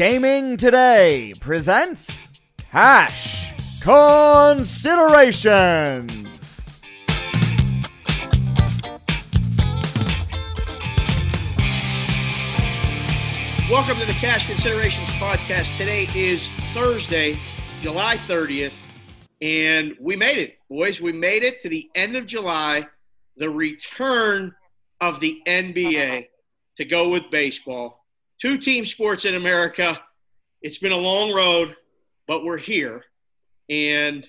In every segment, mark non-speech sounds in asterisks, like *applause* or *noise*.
Gaming Today presents Cash Considerations. Welcome to the Cash Considerations Podcast. Today is Thursday, July 30th, and we made it, boys. We made it to the end of July, the return of the NBA to go with baseball. Two team sports in America. It's been a long road, but we're here. And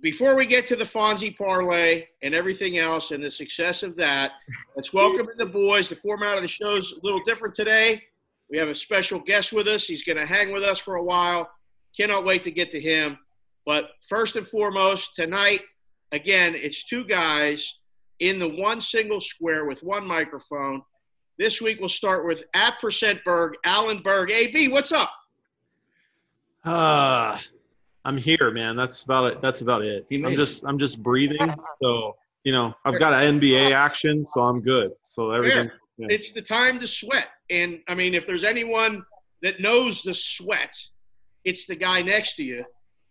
before we get to the Fonzie parlay and everything else and the success of that, let's welcome the boys. The format of the show is a little different today. We have a special guest with us. He's going to hang with us for a while. Cannot wait to get to him. But first and foremost, tonight, again, it's two guys in the one single square with one microphone. This week we'll start with at percent Berg, Alan Berg. AB, what's up? Uh, I'm here, man. That's about it. That's about it. I'm it. just I'm just breathing. So you know, I've got an NBA action, so I'm good. So everything. Yeah. It's the time to sweat. And I mean, if there's anyone that knows the sweat, it's the guy next to you.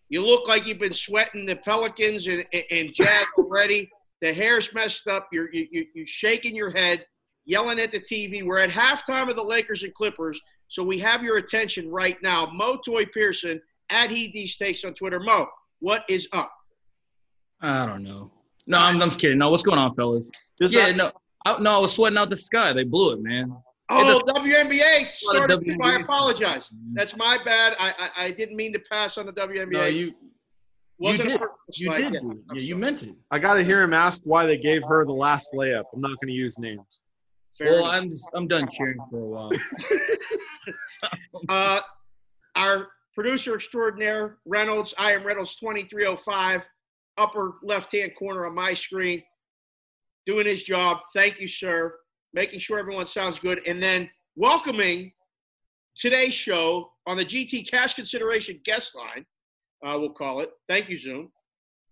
You look like you've been sweating the Pelicans and, and, and Jazz *laughs* already. The hair's messed up. You're, you, you, you're shaking your head, yelling at the TV. We're at halftime of the Lakers and Clippers, so we have your attention right now. Mo Toy Pearson at He D Stakes on Twitter. Mo, what is up? I don't know. No, I'm, I'm kidding. No, what's going on, fellas? Is yeah, that- no, I, no, I was sweating out the sky. They blew it, man. Oh, WNBA started too. I WNBA. apologize. That's my bad. I, I, I didn't mean to pass on the WNBA. No, you Wasn't you did. You did. that. Yeah, you meant it. I got to hear him ask why they gave her the last layup. I'm not going to use names. Fair Well, enough. I'm I'm done cheering for a while. *laughs* uh, our producer extraordinaire, Reynolds, I am Reynolds 2305, upper left hand corner on my screen, doing his job. Thank you, sir. Making sure everyone sounds good. And then welcoming today's show on the GT Cash Consideration guest line, uh, we'll call it. Thank you, Zoom.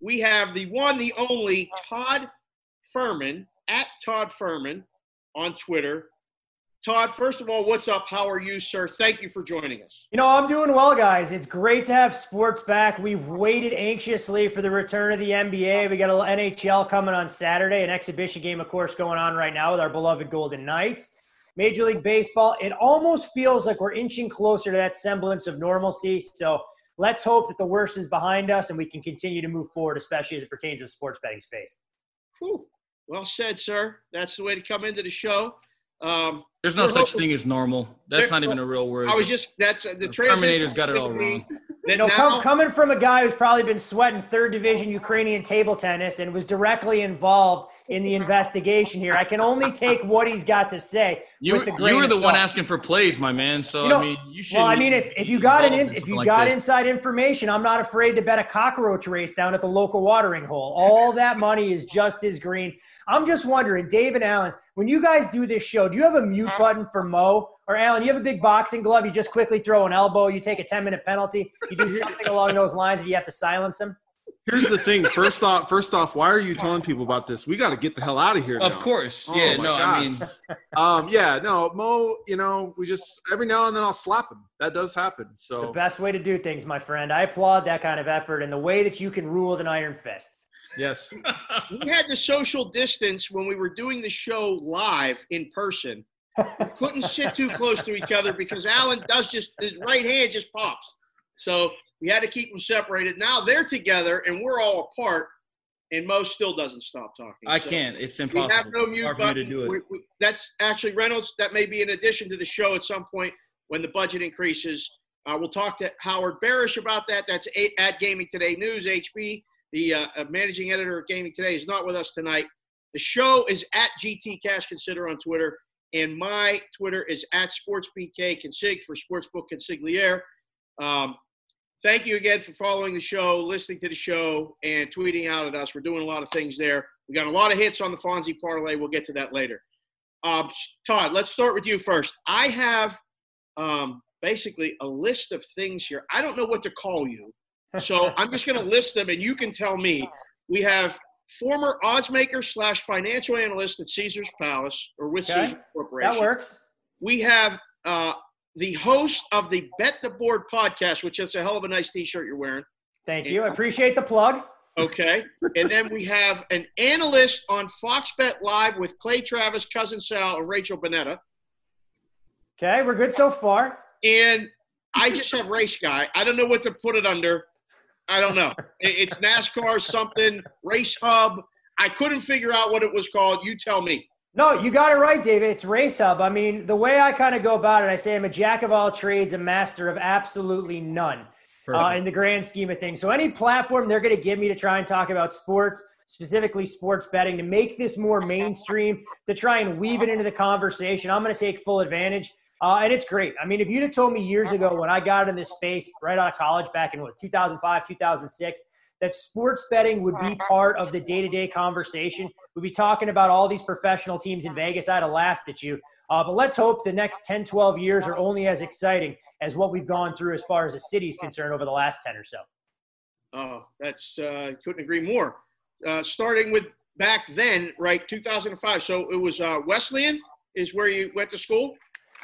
We have the one, the only Todd Fuhrman at Todd Fuhrman on Twitter. Todd, first of all, what's up? How are you, sir? Thank you for joining us. You know, I'm doing well, guys. It's great to have sports back. We've waited anxiously for the return of the NBA. We got a little NHL coming on Saturday, an exhibition game, of course, going on right now with our beloved Golden Knights. Major League Baseball, it almost feels like we're inching closer to that semblance of normalcy. So let's hope that the worst is behind us and we can continue to move forward, especially as it pertains to the sports betting space. Whew. Well said, sir. That's the way to come into the show. Um, There's no such hoping- thing as normal. That's not even a real word. I was just that's uh, the The Terminator's got it all wrong. You know, now, com- coming from a guy who's probably been sweating third division Ukrainian table tennis and was directly involved in the investigation here, I can only take what he's got to say you, with the grain you were of the one asking for plays, my man. So You know, I mean, you should. Well, I mean, if, if you got an in, if you got inside information, I'm not afraid to bet a cockroach race down at the local watering hole. All that money is just as green. I'm just wondering, Dave and Alan, when you guys do this show, do you have a mute button for Mo or Alan? You have a big boxing glove. You just quickly throw an elbow. You take a 10 minute penalty. You do *laughs* something along those lines if you have to silence him. Here's the thing. First off, first off, why are you telling people about this? We got to get the hell out of here. Of now. course, Oh yeah. my No, I mean, *laughs* Um, yeah, no, Mo. You know, we just every now and then I'll slap him. That does happen. So the best way to do things, my friend. I applaud that kind of effort and the way that you can rule with an iron fist. yes, *laughs* we had the social distance when we were doing the show live in person. We couldn't sit too close to each other because Alan does just his right hand just pops. So we had to keep them separated. Now they're together and we're all apart, and Mo still doesn't stop talking. I So- can't. It's impossible. We have no mute Hard for me button. to do it. We- we- that's actually Reynolds. That may be in addition to the show at some point when the budget increases. Uh, we'll talk to Howard Barish about that. That's a- at Gaming Today News. HB, the uh, uh, managing editor of Gaming Today, is not with us tonight. The show is at GT Cash Consider on Twitter, and my Twitter is at SportsBK Consig for Sportsbook Consigliere. Um, thank you again for following the show, listening to the show, and tweeting out at us. We're doing a lot of things there. We got a lot of hits on the Fonzie parlay. We'll get to that later. Um, Todd, let's start with you first. I have um, basically a list of things here. I don't know what to call you, so *laughs* I'm just going to list them, and you can tell me. We have former oddsmaker slash financial analyst at Caesar's Palace or with Okay. Caesars Corporation. That works. We have uh, the host of the Bet the Board podcast, which is a hell of a nice T-shirt you're wearing. Thank you. I appreciate the plug. Okay, and then we have an analyst on Fox Bet Live with Clay Travis, Cousin Sal, and Rachel Bonnetta. Okay, we're good so far. And I just have race guy. I don't know what to put it under. I don't know. It's NASCAR something race hub. I couldn't figure out what it was called. You tell me. No, you got it right, David. It's Race Hub. I mean, the way I kind of go about it, I say I'm a jack of all trades, a master of absolutely none uh, in the grand scheme of things. So, any platform they're going to give me to try and talk about sports, specifically sports betting, to make this more mainstream, to try and weave it into the conversation, I'm going to take full advantage. Uh, and it's great. I mean, if you'd have told me years ago when I got in this space right out of college back in what, 2005, 2006, that sports betting would be part of the day to day conversation, we'd be talking about all these professional teams in Vegas, I'd have laughed at you. Uh, but let's hope the next 10, 12 years are only as exciting as what we've gone through as far as the city's concerned over the last 10 or so. Oh, that's uh, couldn't agree more. Uh, starting with back then, right, 2005. So it was uh, Wesleyan is where you went to school.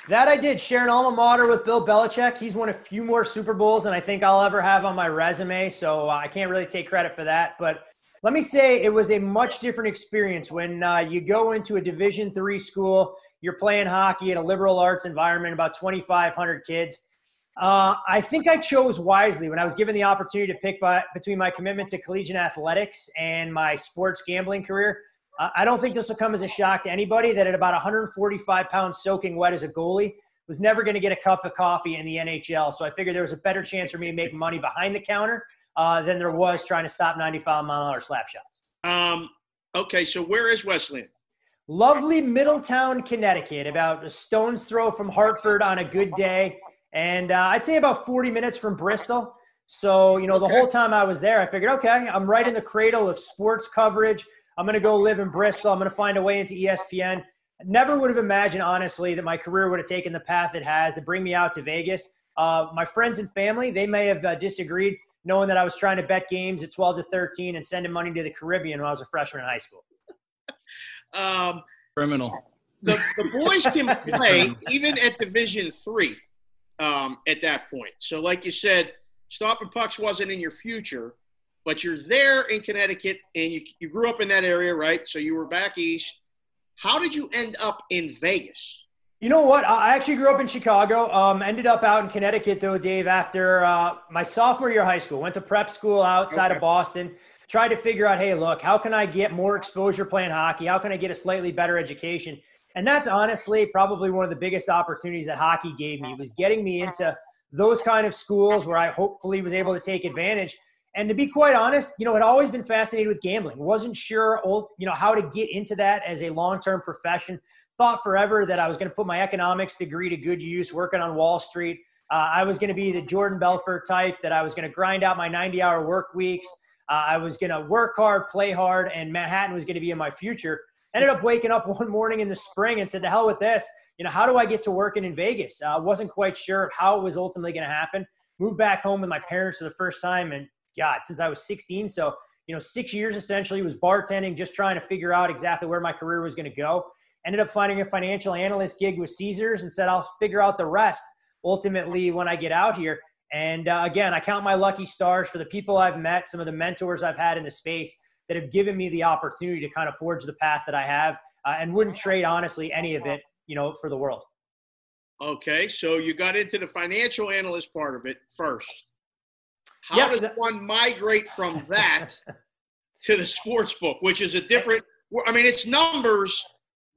That I did. Share an alma mater with Bill Belichick. He's won a few more Super Bowls than I think I'll ever have on my resume. So uh, I can't really take credit for that. But let me say it was a much different experience when uh, you go into a Division three school. You're playing hockey at a liberal arts environment, about 2,500 kids. Uh, I think I chose wisely when I was given the opportunity to pick by, between my commitment to collegiate athletics and my sports gambling career. Uh, I don't think this will come as a shock to anybody that at about 145 pounds soaking wet as a goalie was never going to get a cup of coffee in the NHL. So I figured there was a better chance for me to make money behind the counter uh, than there was trying to stop 95 mile an hour slap shots. Um, okay, so where is Wesleyan? Lovely Middletown, Connecticut, about a stone's throw from Hartford on a good day. And uh, I'd say about 40 minutes from Bristol. So, you know, the whole time I was there, I figured, okay, I'm right in the cradle of sports coverage. I'm going to go live in Bristol. I'm going to find a way into ESPN. Never would have imagined, honestly, that my career would have taken the path it has to bring me out to Vegas. Uh, my friends and family, they may have uh, disagreed, knowing that I was trying to bet games at 12 to 13 and sending money to the Caribbean when I was a freshman in high school. *laughs* Um, Criminal. the, the boys can *laughs* play even at Division three um, at that point. So, like you said, stopping pucks wasn't in your future, but you're there in Connecticut and you, you grew up in that area, right? So you were back east. How did you end up in Vegas? You know what? I actually grew up in Chicago. Um, ended up out in Connecticut though, Dave. After uh, my sophomore year of high school, went to prep school outside Okay. of Boston. Tried to figure out, hey, look, how can I get more exposure playing hockey? How can I get a slightly better education? And that's honestly probably one of the biggest opportunities that hockey gave me was getting me into those kind of schools where I hopefully was able to take advantage. And to be quite honest, you know, had always been fascinated with gambling. wasn't sure, old, you know, how to get into that as a long-term profession. Thought forever that I was going to put my economics degree to good use, working on Wall Street. Uh, I was going to be the Jordan Belfort type. That I was going to grind out my 90-hour work weeks. Uh, I was going to work hard, play hard, and Manhattan was going to be in my future. Ended up waking up *laughs* one morning in the spring and said, "The hell with this! You know, how do I get to working in Vegas?" I uh, wasn't quite sure how it was ultimately going to happen. Moved back home with my parents for the first time, and God, since I was 16, so you know, six years essentially was bartending, just trying to figure out exactly where my career was going to go. Ended up finding a financial analyst gig with Caesars and said, "I'll figure out the rest." Ultimately, when I get out here, and uh, again, I count my lucky stars for the people I've met, some of the mentors I've had in the space that have given me the opportunity to kind of forge the path that I have, uh, and wouldn't trade honestly any of it, you know, for the world. Okay, so you got into the financial analyst part of it first. How Yeah, does one migrate from that *laughs* to the sports book, which is a different? I mean, it's numbers,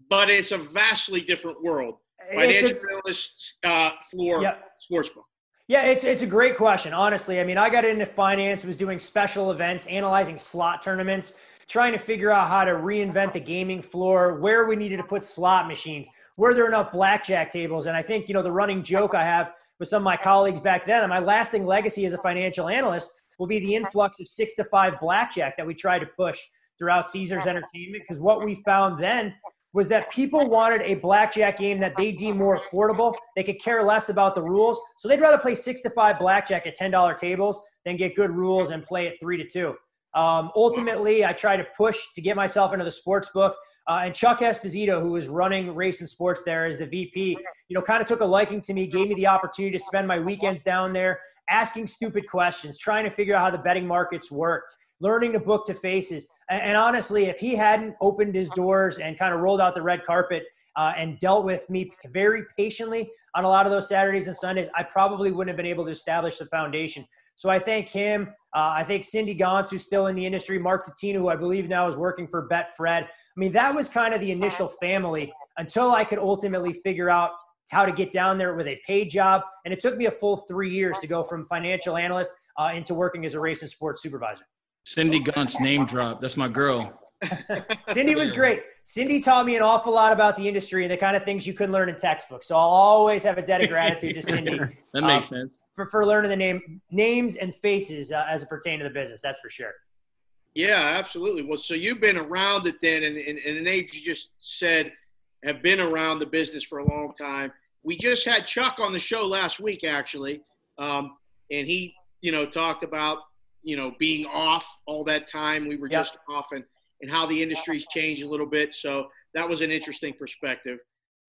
but it's a vastly different world. Financial a- analyst uh, floor Yep. sports book. Yeah, it's it's a great question. Honestly, I mean, I got into finance, was doing special events, analyzing slot tournaments, trying to figure out how to reinvent the gaming floor, where we needed to put slot machines, were there enough blackjack tables, and I think you know the running joke I have with some of my colleagues back then, and my lasting legacy as a financial analyst will be the influx of six to five blackjack that we tried to push throughout Caesars Entertainment, because what we found then was that people wanted a blackjack game that they deem more affordable. They could care less about the rules. So they'd rather play six to five blackjack at $10 tables than get good rules and play at three to two. Um, ultimately, I tried to push to get myself into the sports book. Uh, and Chuck Esposito, who was running race and sports there as the VP, you know, kind of took a liking to me, gave me the opportunity to spend my weekends down there asking stupid questions, trying to figure out how the betting markets work, learning to book to faces. And, and honestly, if he hadn't opened his doors and kind of rolled out the red carpet uh, and dealt with me very patiently on a lot of those Saturdays and Sundays, I probably wouldn't have been able to establish the foundation. So I thank him. Uh, I think Cindy Gauntz, who's still in the industry, Mark Tatino, who I believe now is working for Betfred. I mean, that was kind of the initial family until I could ultimately figure out how to get down there with a paid job. And it took me a full three years to go from financial analyst uh, into working as a race and sports supervisor. Cindy Gunt's name drop. That's my girl. *laughs* Cindy was great. Cindy taught me an awful lot about the industry and the kind of things you couldn't learn in textbooks. So I'll always have a debt of gratitude to Cindy. *laughs* that makes um, sense. For, for learning the name names and faces uh, as it pertains to the business. That's for sure. Yeah, absolutely. Well, so you've been around it then, and in an age you just said have been around the business for a long time. We just had Chuck on the show last week, actually, um, and he, you know, talked about you know being off all that time. We were just off, and and how the industry's changed a little bit. So that was an interesting perspective.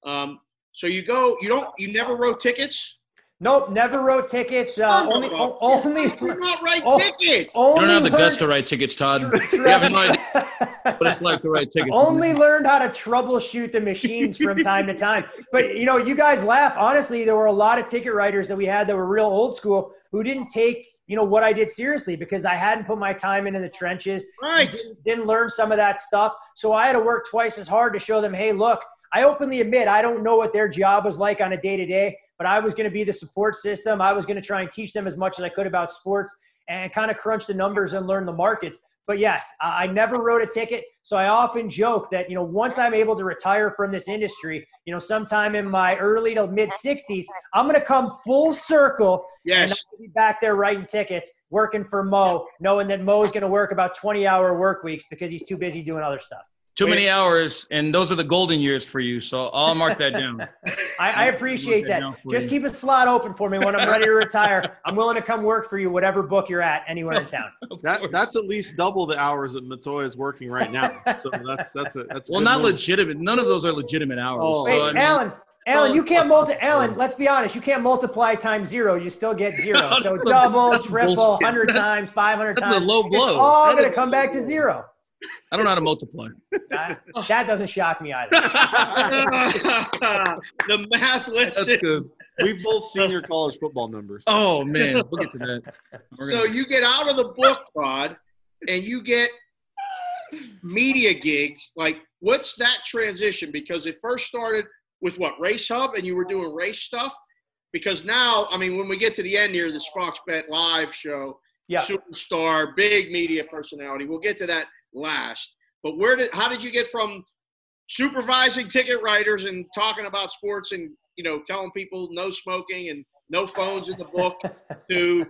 Um, so you go, you don't, you never wrote tickets. Nope, never wrote tickets. Uh, no, only, no. only, you not write oh, tickets. You don't have the guts to write tickets, Todd. you have no idea what it's like to write tickets. Only learned how to troubleshoot the machines from time to time. But you know, you guys laugh. Honestly, there were a lot of ticket writers that we had that were real old school who didn't take you know what I did seriously because I hadn't put my time into the trenches. Right. Didn't, didn't, learn some of that stuff. So I had to work twice as hard to show them, hey, look, I openly admit I don't know what their job was like on a day to day, but I was going to be the support system. I was going to try and teach them as much as I could about sports and kind of crunch the numbers and learn the markets. But yes, I never wrote a ticket. So I often joke that, you know, once I'm able to retire from this industry, you know, sometime in my early to mid 60s, I'm going to come full circle. Yes. And I'll be back there writing tickets, working for Mo, knowing that Mo's going to work about 20 hour work weeks because he's too busy doing other stuff. Too many hours, and those are the golden years for you. So I'll mark that down. *laughs* I, I, appreciate that. that. Just you. keep a slot open for me when I'm ready to retire. I'm willing to come work for you, whatever book you're at, anywhere in town. *laughs* that that's at least double the hours that Matoya is working right now. So *laughs* that's that's a that's well, not move. legitimate. None of those are legitimate hours. Oh. So, Wait, I mean, Alan, Alan, oh. you can't multi. Alan, let's be honest. You can't multiply times zero. You still get zero. So double, triple, hundred times, five hundred times. That's a low blow. It's all going to come back to zero. I don't know how to multiply. That, *laughs* oh. that doesn't shock me either. *laughs* the math lesson. That's good. We've both seen your college football numbers. Oh man, we'll get to that. so you get out of the book Rod, and you get media gigs. Like, what's that transition? Because it first started with what Race Hub, and you were doing race stuff. Because now, I mean, when we get to the end here, this Fox Bet Live show, yeah. superstar, big media personality. We'll get to that last. But where did how did you get from supervising ticket writers and talking about sports and you know telling people no smoking and no phones in the book *laughs* to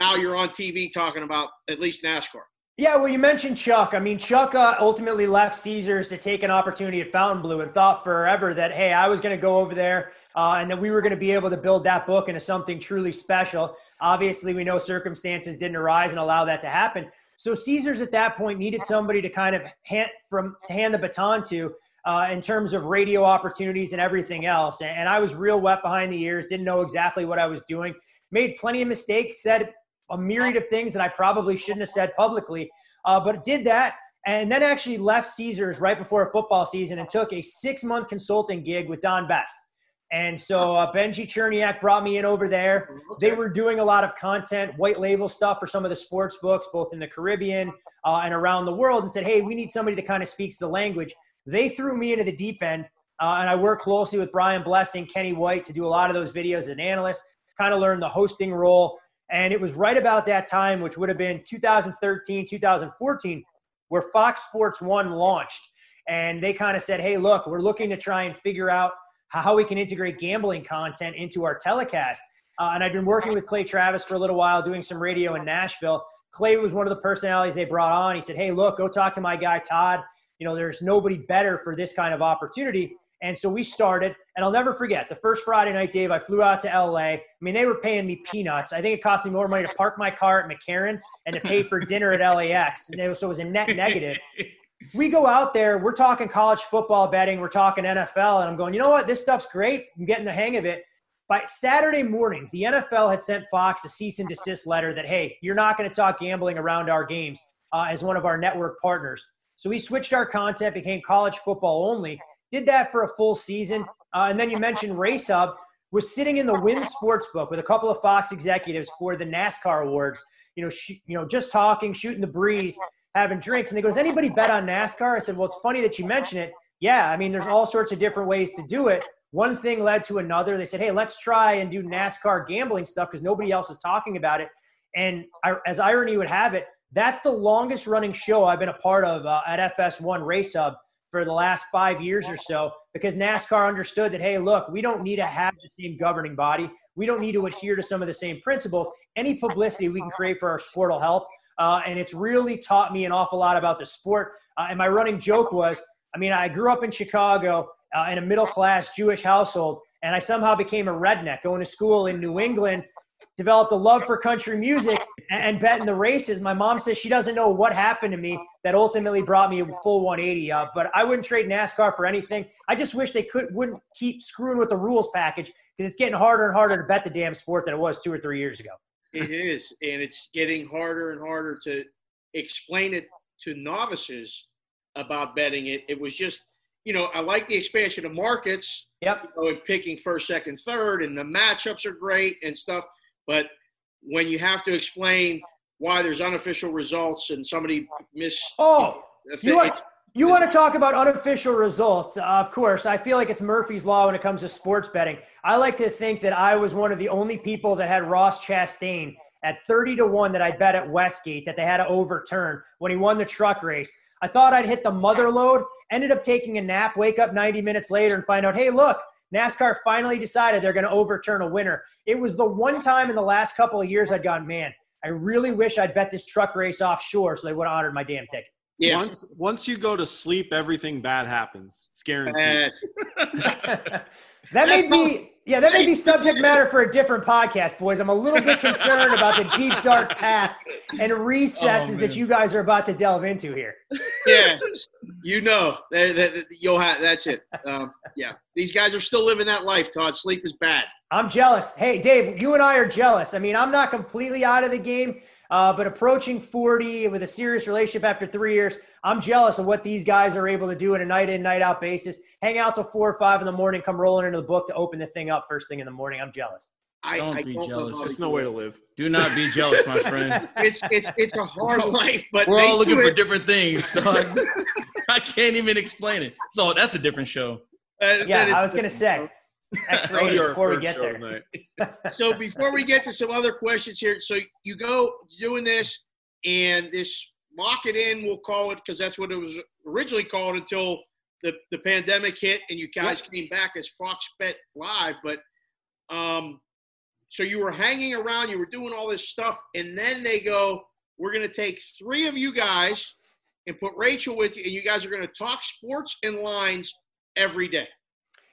now you're on TV talking about at least NASCAR? Yeah, well, you mentioned Chuck. I mean, Chuck uh, ultimately left Caesars to take an opportunity at Fontainebleau and thought forever that, hey, I was going to go over there uh, and that we were going to be able to build that book into something truly special. Obviously, we know circumstances didn't arise and allow that to happen. So Caesars at that point needed somebody to kind of hand from hand the baton to uh, in terms of radio opportunities and everything else. And, I was real wet behind the ears, didn't know exactly what I was doing, made plenty of mistakes, said a myriad of things that I probably shouldn't have said publicly, uh, but did that. And then actually left Caesars right before a football season and took a six month consulting gig with Don Best. And so uh, Benji Cherniak brought me in over there. They were doing a lot of content, white label stuff for some of the sports books, both in the Caribbean uh, and around the world, and said, hey, we need somebody that kind of speaks the language. They threw me into the deep end, uh, and I worked closely with Brian Blessing, Kenny White to do a lot of those videos as an analyst, kind of learn the hosting role. And it was right about that time, which would have been 2013, 2014, where Fox Sports One launched. And they kind of said, hey, look, we're looking to try and figure out how we can integrate gambling content into our telecast. Uh, and I've been working with Clay Travis for a little while, doing some radio in Nashville. Clay was one of the personalities they brought on. He said, Hey, look, go talk to my guy, Todd. You know, there's nobody better for this kind of opportunity. And so we started, and I'll never forget the first Friday night, Dave. I flew out to LA. I mean, they were paying me peanuts. I think it cost me more money to park my car at McCarran and to pay for dinner at LAX. And so it was a net negative. We go out there, we're talking college football betting, we're talking NFL, and I'm going, you know what? This stuff's great. I'm getting the hang of it. By Saturday morning, the NFL had sent Fox a cease and desist letter that, hey, you're not going to talk gambling around our games uh, as one of our network partners. So we switched our content, became college football only, did that for a full season. Uh, and then you mentioned Race Hub was sitting in the Wynn Sports book with a couple of Fox executives for the NASCAR awards, you know, sh- you know, just talking, shooting the breeze, having drinks. And they go, Does anybody bet on NASCAR? I said, Well, it's funny that you mention it. Yeah, I mean, there's all sorts of different ways to do it one thing led to another. They said, hey, let's try and do NASCAR gambling stuff because nobody else is talking about it. And as irony would have it, that's the longest running show I've been a part of uh, at FS1 Race Hub for the last five years or so because NASCAR understood that, hey, look, we don't need to have the same governing body. We don't need to adhere to some of the same principles. Any publicity we can create for our sport will help. Uh, and it's really taught me an awful lot about the sport. Uh, and my running joke was, I mean, I grew up in Chicago uh, in a middle class Jewish household, and I somehow became a redneck going to school in New England. Developed a love for country music and, betting the races. My mom says she doesn't know what happened to me that ultimately brought me a full 180. Uh, but I wouldn't trade NASCAR for anything. I just wish they could wouldn't keep screwing with the rules package because it's getting harder and harder to bet the damn sport than it was two or three years ago. It is, and it's getting harder and harder to explain it to novices about betting it. It was just you know, I like the expansion of markets. Yep. You know, and picking first, second, third, and the matchups are great and stuff. But when you have to explain why there's unofficial results and somebody missed. Oh, you you want to talk about unofficial results? Uh, of course. I feel like it's Murphy's Law when it comes to sports betting. I like to think that I was one of the only people that had Ross Chastain at 30 to 1 that I bet at Westgate that they had to overturn when he won the truck race. I thought I'd hit the mother load ended up taking a nap, wake up 90 minutes later and find out, hey, look, NASCAR finally decided they're going to overturn a winner. It was the one time in the last couple of years I'd gone, man, I really wish I'd bet this truck race offshore so they would have honored my damn ticket. Yeah. Once once you go to sleep, everything bad happens. It's guaranteed. *laughs* that may be yeah, that may be subject matter for a different podcast, boys. I'm a little bit concerned about the *laughs* deep dark past and recesses oh, that you guys are about to delve into here. Yeah, you know that, that you'll have. That's it. Um, yeah, these guys are still living that life. Todd, sleep is bad. I'm jealous. Hey, Dave, you and I are jealous. I mean, I'm not completely out of the game, uh, but approaching 40 with a serious relationship after three years, I'm jealous of what these guys are able to do on a night in, night out basis. Hang out till four or five in the morning, come rolling into the book to open the thing up first thing in the morning. I'm jealous. I don't I be don't jealous. It's no way to live. Do not be jealous, my *laughs* friend. it's it's it's a hard *laughs* life, but we're all looking for different things. *laughs* Dog. I can't even explain it. So that's a different show. Uh, yeah, I was gonna say. X-rated before we get there. *laughs* so before we get to some other questions here, so you go doing this, and this lock it in, we'll call it because that's what it was originally called until the, the pandemic hit and you guys yep. came back as Fox Bet Live. But um, so you were hanging around, you were doing all this stuff, and then they go, We're going to take three of you guys and put Rachel with you, and you guys are going to talk sports and lines every day.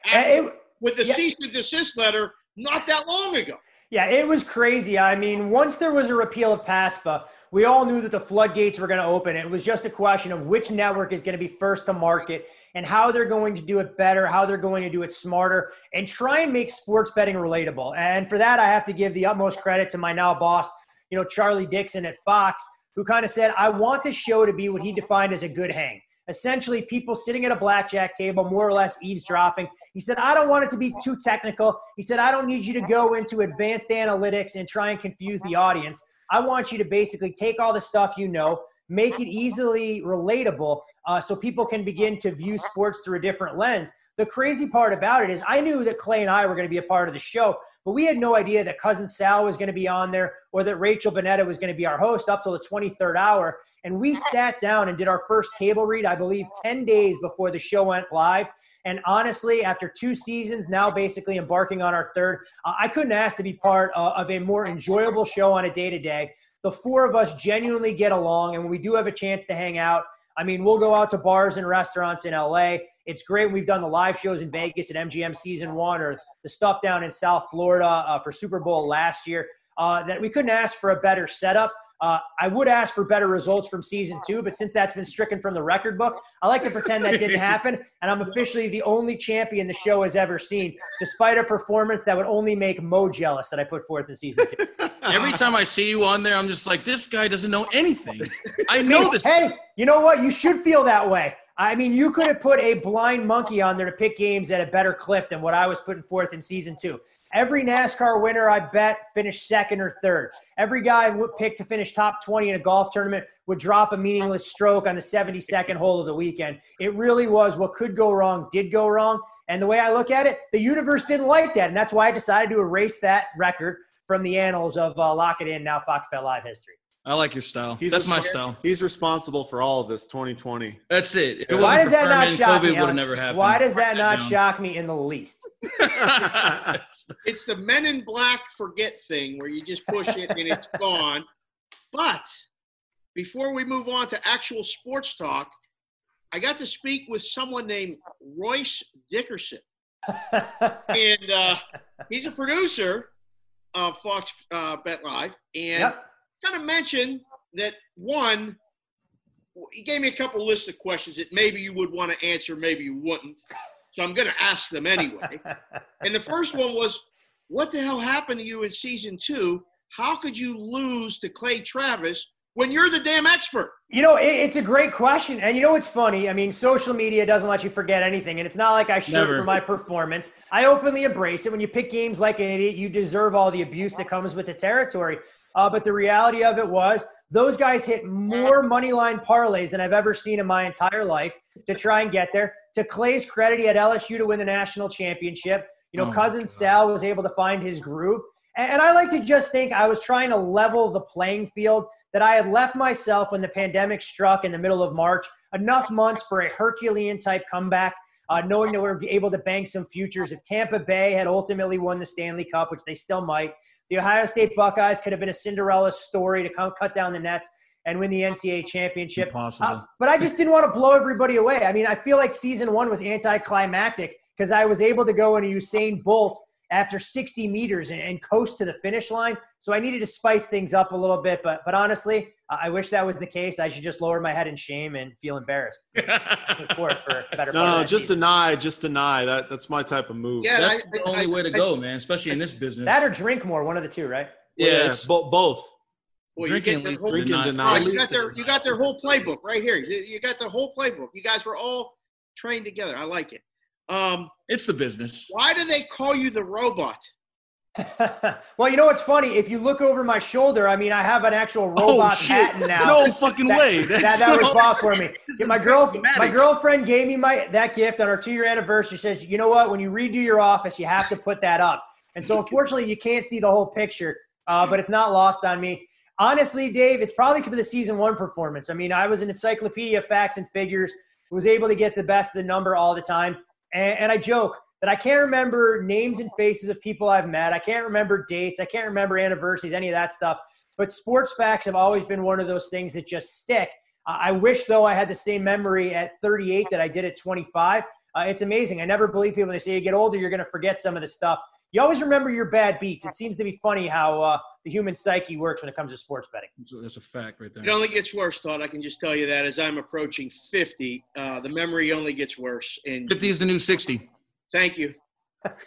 After, it, with the yeah. cease and desist letter not that long ago. Yeah, it was crazy. I mean, once there was a repeal of PASPA, we all knew that the floodgates were going to open. It was just a question of which network is going to be first to market and how they're going to do it better, how they're going to do it smarter, and try and make sports betting relatable. And for that, I have to give the utmost credit to my now boss, you know, Charlie Dixon at Fox, who kind of said, I want this show to be what he defined as a good hang. Essentially, people sitting at a blackjack table, more or less eavesdropping. He said, I don't want it to be too technical. He said, I don't need you to go into advanced analytics and try and confuse the audience. I want you to basically take all the stuff you know, make it easily relatable uh, so people can begin to view sports through a different lens. The crazy part about it is I knew that Clay and I were going to be a part of the show, but we had no idea that cousin Sal was going to be on there or that Rachel Bonnetta was going to be our host up till the 23rd hour. And we sat down and did our first table read, I believe, 10 days before the show went live. And honestly, after two seasons, now basically embarking on our third, uh, I couldn't ask to be part uh, of a more enjoyable show on a day to day. The four of us genuinely get along, and when we do have a chance to hang out, I mean, we'll go out to bars and restaurants in LA. It's great. We've done the live shows in Vegas at MGM season one or the stuff down in South Florida uh, for Super Bowl last year. Uh, that we couldn't ask for a better setup. Uh, I would ask for better results from season two, but since that's been stricken from the record book, I like to pretend that didn't *laughs* happen. And I'm officially the only champion the show has ever seen, despite a performance that would only make Mo jealous that I put forth in season two. *laughs* Every time I see you on there, I'm just like, this guy doesn't know anything. I *laughs* know this. Hey, you know what? You should feel that way. I mean, you could have put a blind monkey on there to pick games at a better clip than what I was putting forth in season two. Every NASCAR winner I bet finished second or third. Every guy would pick to finish top 20 in a golf tournament would drop a meaningless stroke on the 72nd hole of the weekend. It really was what could go wrong, did go wrong. And the way I look at it, the universe didn't like that. And that's why I decided to erase that record from the annals of uh, Lock It In, now Fox Bet Live history. I like your style. He's That's my style. He's responsible for all of this 2020. That's it. It Why does that not Fuhrman, shock COVID me? would have never happened. Why does that Mark not down. shock me in the least? *laughs* It's the Men in Black forget thing where you just push it and it's gone. But before we move on to actual sports talk, I got to speak with someone named Royce Dickerson. *laughs* and uh, he's a producer of Fox uh, Bet Live, and yep. Kind of mentioned that one, he gave me a couple lists of questions that maybe you would want to answer, maybe you wouldn't. So I'm going to ask them anyway. *laughs* and the first one was, what the hell happened to you in season two? How could you lose to Clay Travis when you're the damn expert? You know, it, it's a great question. And you know what's funny? I mean, social media doesn't let you forget anything. And it's not like I shoot Never. for my performance. I openly embrace it. When you pick games like an idiot, you deserve all the abuse that comes with the territory. Uh, but the reality of it was those guys hit more money line parlays than I've ever seen in my entire life to try and get there. To Clay's credit, he had LSU to win the national championship. You know, Oh, cousin Sal was able to find his groove. And, and I like to just think I was trying to level the playing field that I had left myself when the pandemic struck in the middle of March enough months for a Herculean type comeback, uh, knowing that we were able to bank some futures. If Tampa Bay had ultimately won the Stanley Cup, which they still might, the Ohio State Buckeyes could have been a Cinderella story to come cut down the nets and win the NCAA championship. Impossible. Uh, but I just didn't want to blow everybody away. I mean, I feel like season one was anticlimactic because I was able to go in a Usain Bolt after 60 meters and, and coast to the finish line. So I needed to spice things up a little bit. But but honestly, I I wish that was the case. I should just lower my head in shame and feel embarrassed. *laughs* Looking forward for a better part No, of just season. deny, just deny. That that's my type of move. Yeah, That's I- the I- only way to I- go, man. Especially in this business. that or drink more, one of the two, right? yeah, yeah, it's- bo- both. Well, you drinking get their leads whole, to and deny- deny. Oh, you got their you got their whole playbook right here. You, you got the whole playbook. You guys were all trained together. I like it. Um, It's the business. why do they call you the robot? *laughs* well, you know what's funny? If you look over my shoulder, I mean, I have an actual robot oh shit! patent now. No fucking that, way. that, That's that was so- bought for me. *laughs* Yeah, my girl, my girlfriend gave me my that gift on our two year anniversary. She says, you know what? When you redo your office, you have to put that up. And so, unfortunately, you can't see the whole picture, uh, but it's not lost on me. Honestly, Dave, it's probably of the season one performance. I mean, I was an encyclopedia of facts and figures. Was able to get the best of the number all the time, and, and I joke that I can't remember names and faces of people I've met. I can't remember dates. I can't remember anniversaries, any of that stuff. But sports facts have always been one of those things that just stick. Uh, I wish, though, I had the same memory at 38 that I did at 25. Uh, it's amazing. I never believe people when they say you get older, you're going to forget some of the stuff. You always remember your bad beats. It seems to be funny how uh, the human psyche works when it comes to sports betting. So That's a fact right there. It only gets worse, Todd. I can just tell you that as I'm approaching 50, uh, the memory only gets worse. And 50 is the new 60. Thank you.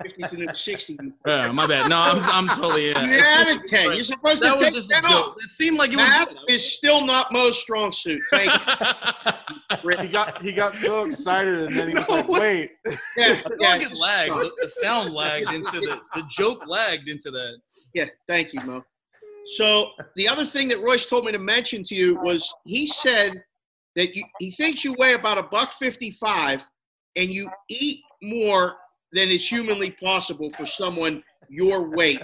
50 to the 60. *laughs* Yeah, my bad. No, I'm, I'm totally. Uh, yeah. You It's added just- 10. You're supposed that to was take just a 10 joke. off. It seemed like it was. Math good. is still not Mo's strong suit. Thank you. *laughs* He got he got so excited and then he was like, *laughs* "Wait, Yeah, I feel yeah, like it lagged. The, the sound lagged into the the joke lagged into that. Yeah, thank you, Mo. So the other thing that Royce told me to mention to you was he said that you, he thinks you weigh about a buck fifty-five, and you eat more than is humanly possible for someone your weight,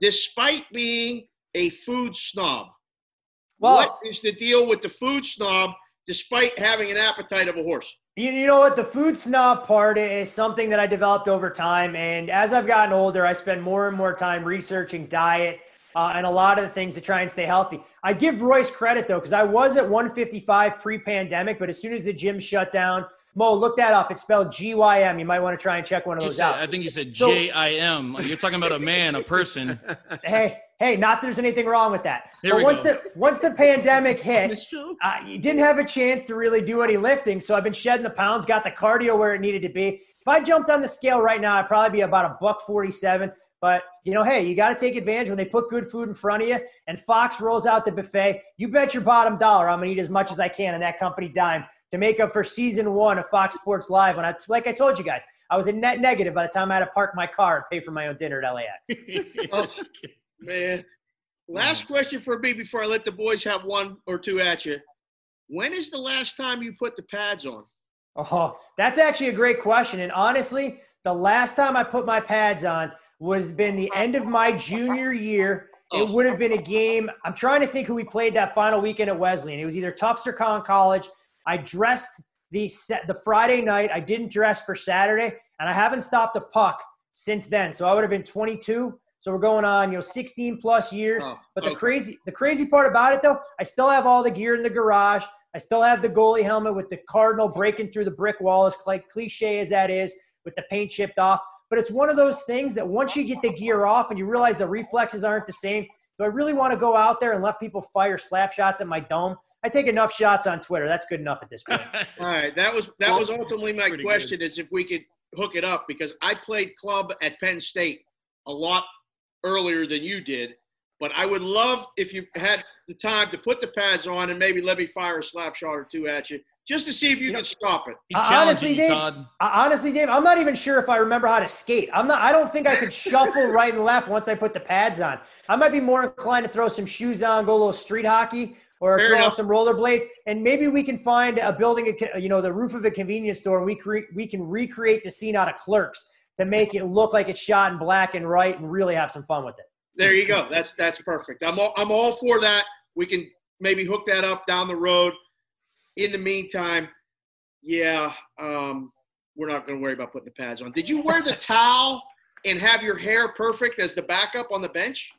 despite being a food snob. Well, what is the deal with the food snob, despite having an appetite of a horse? You, you know what? The food snob part is something that I developed over time. And as I've gotten older, I spend more and more time researching diet uh, and a lot of the things to try and stay healthy. I give Royce credit, though, because I was at 155 pre pandemic, but as soon as the gym shut down, Mo, look that up. It's spelled G Y M. You might want to try and check one of You those said, out. I think you said J I M. You're talking about a man, a person. *laughs* hey, hey, not that there's anything wrong with that. Here but we once go. the once the pandemic *laughs* hit, This uh, you didn't have a chance to really do any lifting. So I've been shedding the pounds, got the cardio where it needed to be. If I jumped on the scale right now, I'd probably be about a buck 47. But, you know, hey, you got to take advantage when they put good food in front of you and Fox rolls out the buffet. You bet your bottom dollar I'm going to eat as much as I can on that company dime to make up for season one of Fox Sports Live. When I, like I told you guys, I was a net negative by the time I had to park my car and pay for my own dinner at LAX. *laughs* Oh, man. Last question for me before I let the boys have one or two at you. When is the last time you put the pads on? Oh, that's actually a great question. And honestly, the last time I put my pads on was been the end of my junior year. It Oh. would have been a game. I'm trying to think who we played that final weekend at Wesleyan. It was either Tufts or Conn College. I dressed the set the Friday night. I didn't dress for Saturday, and I haven't stopped a puck since then. So I would have been 22. So we're going on, you know, 16 plus years. Oh, but the okay. crazy the crazy part about it though, I still have all the gear in the garage. I still have the goalie helmet with the cardinal breaking through the brick wall, as cli- cliche as that is, with the paint chipped off. But it's one of those things that once you get the gear off and you realize the reflexes aren't the same, do I really want to go out there and let people fire slap shots at my dome? I take enough shots on Twitter. That's good enough at this point. *laughs* All right, that was that was ultimately my pretty question: is if we could hook it up because I played club at Penn State a lot earlier than you did, but I would love if you had the time to put the pads on and maybe let me fire a slap shot or two at you just to see if you You know- stop it. He's Uh, honestly, you, Dave, Todd. I- honestly, Dave, I'm not even sure if I remember how to skate. I'm not. I don't think I could shuffle *laughs* right and left once I put the pads on. I might be more inclined to throw some shoes on, go a little street hockey, or Fair throw enough. some rollerblades, and maybe we can find a building, a you know, the roof of a convenience store, and we cre- we can recreate the scene out of Clerks to make it look like it's shot in black and white, and really have some fun with it. There you go. That's that's perfect. I'm all, I'm all for that. We can maybe hook that up down the road. In the meantime, yeah, um, we're not going to worry about putting the pads on. Did you wear the *laughs* towel and have your hair perfect as the backup on the bench?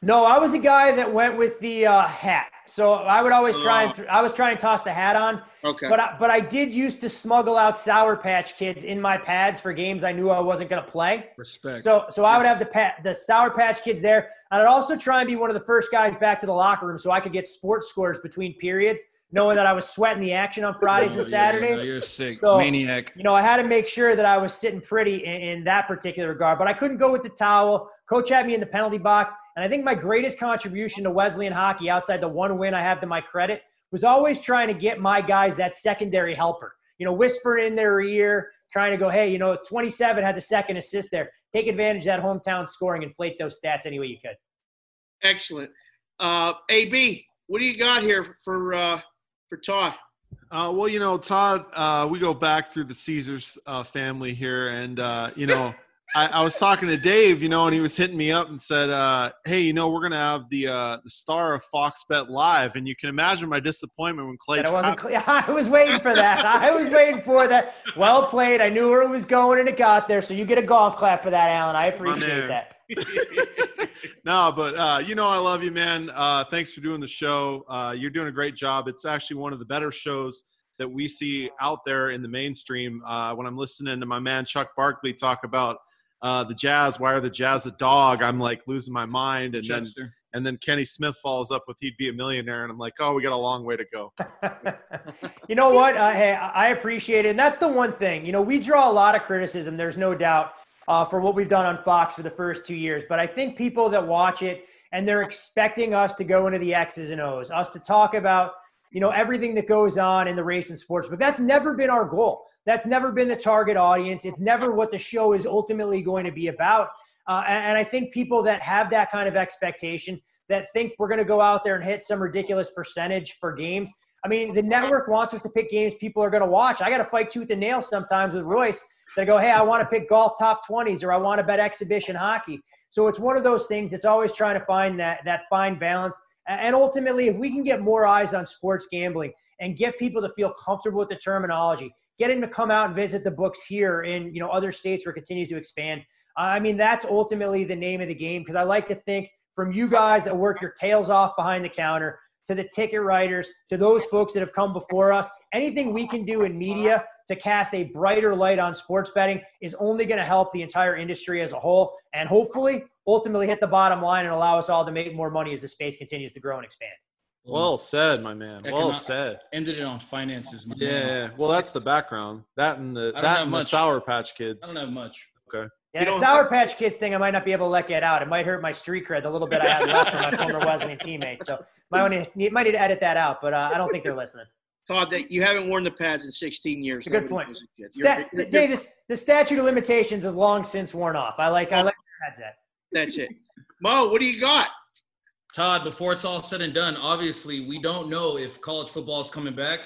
No, I was a guy that went with the uh, hat. So I would always try and Oh. th- I was trying to toss the hat on. Okay. But I, but I did used to smuggle out Sour Patch Kids in my pads for games I knew I wasn't going to play. Respect. So so I would have the pat, the Sour Patch Kids there. And I'd also try and be one of the first guys back to the locker room so I could get sports scores between periods, knowing that I was sweating the action on Fridays and *laughs* Oh, yeah, Saturdays. you're sick. So- Maniac. You know, I had to make sure that I was sitting pretty in, in that particular regard, but I couldn't go with the towel. Coach had me in the penalty box, and I think my greatest contribution to Wesleyan hockey, outside the one win I have to my credit, was always trying to get my guys that secondary helper. You know, whispering in their ear, trying to go, hey, you know, 27 had the second assist there. Take advantage of that hometown scoring, inflate those stats any way you could. Excellent. Uh, AB, what do you got here for uh, for Todd? Uh, well, you know, Todd, uh, we go back through the Caesars uh, family here, and uh, you know, I, I was talking to Dave, you know, and he was hitting me up and said, uh, "Hey, you know, we're gonna have the uh, the star of Fox Bet live," and you can imagine my disappointment when Clay. I wasn't. Clear. *laughs* I was waiting for that. I was waiting for that. Well played. I knew where it was going, and it got there. So you get a golf clap for that, Alan. I appreciate that. *laughs* no, but uh, you know I love you, man. Uh, thanks for doing the show. Uh, you're doing a great job. It's actually one of the better shows that we see out there in the mainstream. Uh, when I'm listening to my man Chuck Barkley talk about uh, the Jazz, why are the Jazz a dog? I'm like losing my mind, and then and then Kenny Smith follows up with he'd be a millionaire, and I'm like, oh, we got a long way to go. *laughs* you know what? Uh, hey, I I appreciate it. And that's the one thing. You know, we draw a lot of criticism, there's no doubt, uh, for what we've done on Fox for the first two years. But I think people that watch it and they're expecting us to go into the X's and O's, us to talk about, you know, everything that goes on in the race and sports. But that's never been our goal. That's never been the target audience. It's never what the show is ultimately going to be about. Uh, and, I think people that have that kind of expectation, that think we're going to go out there and hit some ridiculous percentage for games, I mean, the network wants us to pick games people are going to watch. I got to fight tooth and nail sometimes with Royce that go, hey, I want to pick golf top 20s or I want to bet exhibition hockey. So it's one of those things. It's always trying to find that that fine balance. And ultimately, if we can get more eyes on sports gambling and get people to feel comfortable with the terminology, get them to come out and visit the books here in you know other states where it continues to expand. Uh, I mean, that's ultimately the name of the game because I like to think from you guys that work your tails off behind the counter to the ticket writers, to those folks that have come before us, anything we can do in media to cast a brighter light on sports betting is only going to help the entire industry as a whole and hopefully ultimately hit the bottom line and allow us all to make more money as the space continues to grow and expand. Well said, my man. Well said. Ended it on finances. my Yeah, man. yeah. Well, that's the background. That and the that have and the. Sour Patch Kids. I don't have much. Okay. Yeah, the Sour have- Patch Kids thing, I might not be able to let get out. It might hurt my street cred, the little bit I had left from my former Wesleyan *laughs* teammates. So might want to might need to edit that out, but uh, I don't think they're listening. Todd, that you haven't worn the pads in 16 years. It's a good point. gives a shit. You're- Stat, you're- Dave, this, the statute of limitations is long since worn off. I like I like your headset. That's it. Mo, what do you got? Todd, before it's all said and done, obviously we don't know if college football is coming back.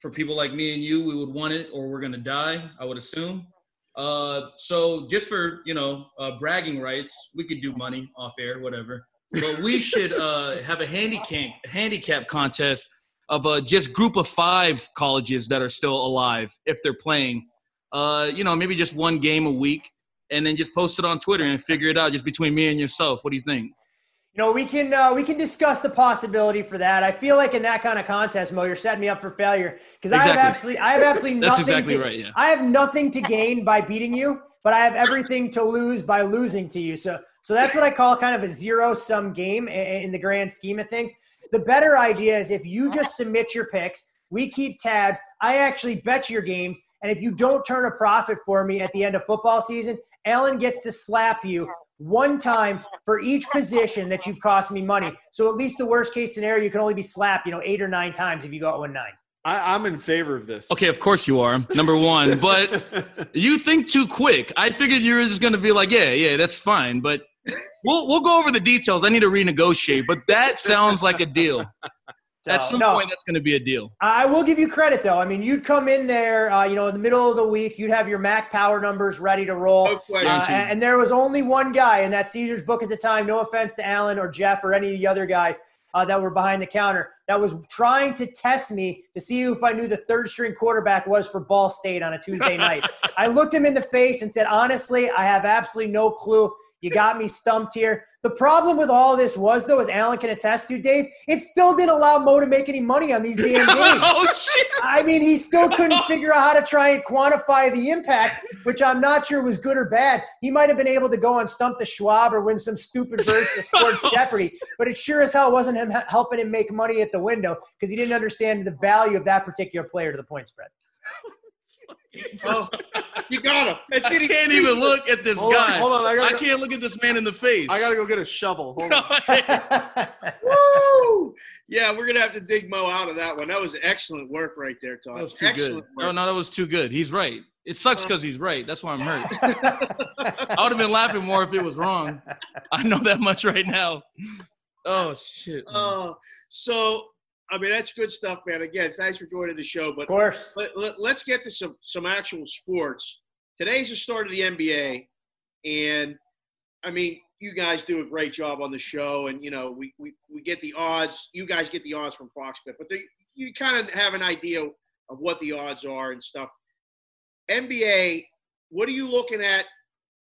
For people like me and you, we would want it, or we're gonna die. I would assume. Uh, so just for you know uh, bragging rights, we could do money off air, whatever. But we *laughs* should uh, have a handicap handicap contest of uh, just group of five colleges that are still alive if they're playing. Uh, you know, maybe just one game a week, and then just post it on Twitter and figure it out just between me and yourself. What do you think? Know, we can uh, we can discuss the possibility for that. I feel like in that kind of contest, Mo, you're setting me up for failure because I have absolutely I have absolutely *laughs* That's nothing. exactly to, right. Yeah. I have nothing to gain by beating you, but I have everything to lose by losing to you. So so that's what I call kind of a zero sum game in the grand scheme of things. The better idea is if you just submit your picks, we keep tabs. I actually bet your games, and if you don't turn a profit for me at the end of football season, Alan gets to slap you one time for each position that you've cost me money. So at least the worst case scenario, you can only be slapped, you know, eight or nine times if you go out one nine. I, I'm in favor of this. Okay, of course you are. Number one, but *laughs* you think too quick. I figured you were just gonna be like, yeah, yeah, that's fine. But we'll we'll go over the details. I need to renegotiate. But that sounds like a deal. At some no. point, that's gonna be a deal. I will give you credit though. I mean, you'd come in there, uh, you know, in the middle of the week, you'd have your Mac power numbers ready to roll. No question. Uh, and, and there was only one guy in that Caesars book at the time. No offense to Alan or Jeff or any of the other guys uh, that were behind the counter that was trying to test me to see if I knew the third string quarterback was for Ball State on a Tuesday *laughs* night. I looked him in the face and said, honestly, I have absolutely no clue. You got me stumped here. The problem with all this was, though, as Alan can attest to, Dave, it still didn't allow Mo to make any money on these damn *laughs* oh, games. oh shit! I mean, he still *laughs* couldn't figure out how to try and quantify the impact, which I'm not sure was good or bad. He might have been able to go on Stump the Schwab or win some stupid version of *laughs* Sports Jeopardy, but it sure as hell wasn't him helping him make money at the window because he didn't understand the value of that particular player to the point spread. Oh, you got him. That's I it. Can't even look at this Hold on, guy. hold on. I I gotta, can't look at this man in the face. I gotta go get a shovel. Hold on. *laughs* *laughs* Woo! Yeah, we're gonna have to dig Mo out of that one. That was excellent work right there, Todd. that was too excellent good. Oh work. no, that was too good. He's right. It sucks because he's right. That's why I'm hurt. *laughs* I would have been laughing more if it was wrong. I know that much right now. Oh shit. Oh, Uh, so, I mean, that's good stuff, man. Again, thanks for joining the show. But Of course. let, let, let's get to some some actual sports. Today's the start of the NBA, and I mean, you guys do a great job on the show, and you know, we we, we get the odds. You guys get the odds from Fox Bet, but they, you kind of have an idea of what the odds are and stuff. NBA, what are you looking at?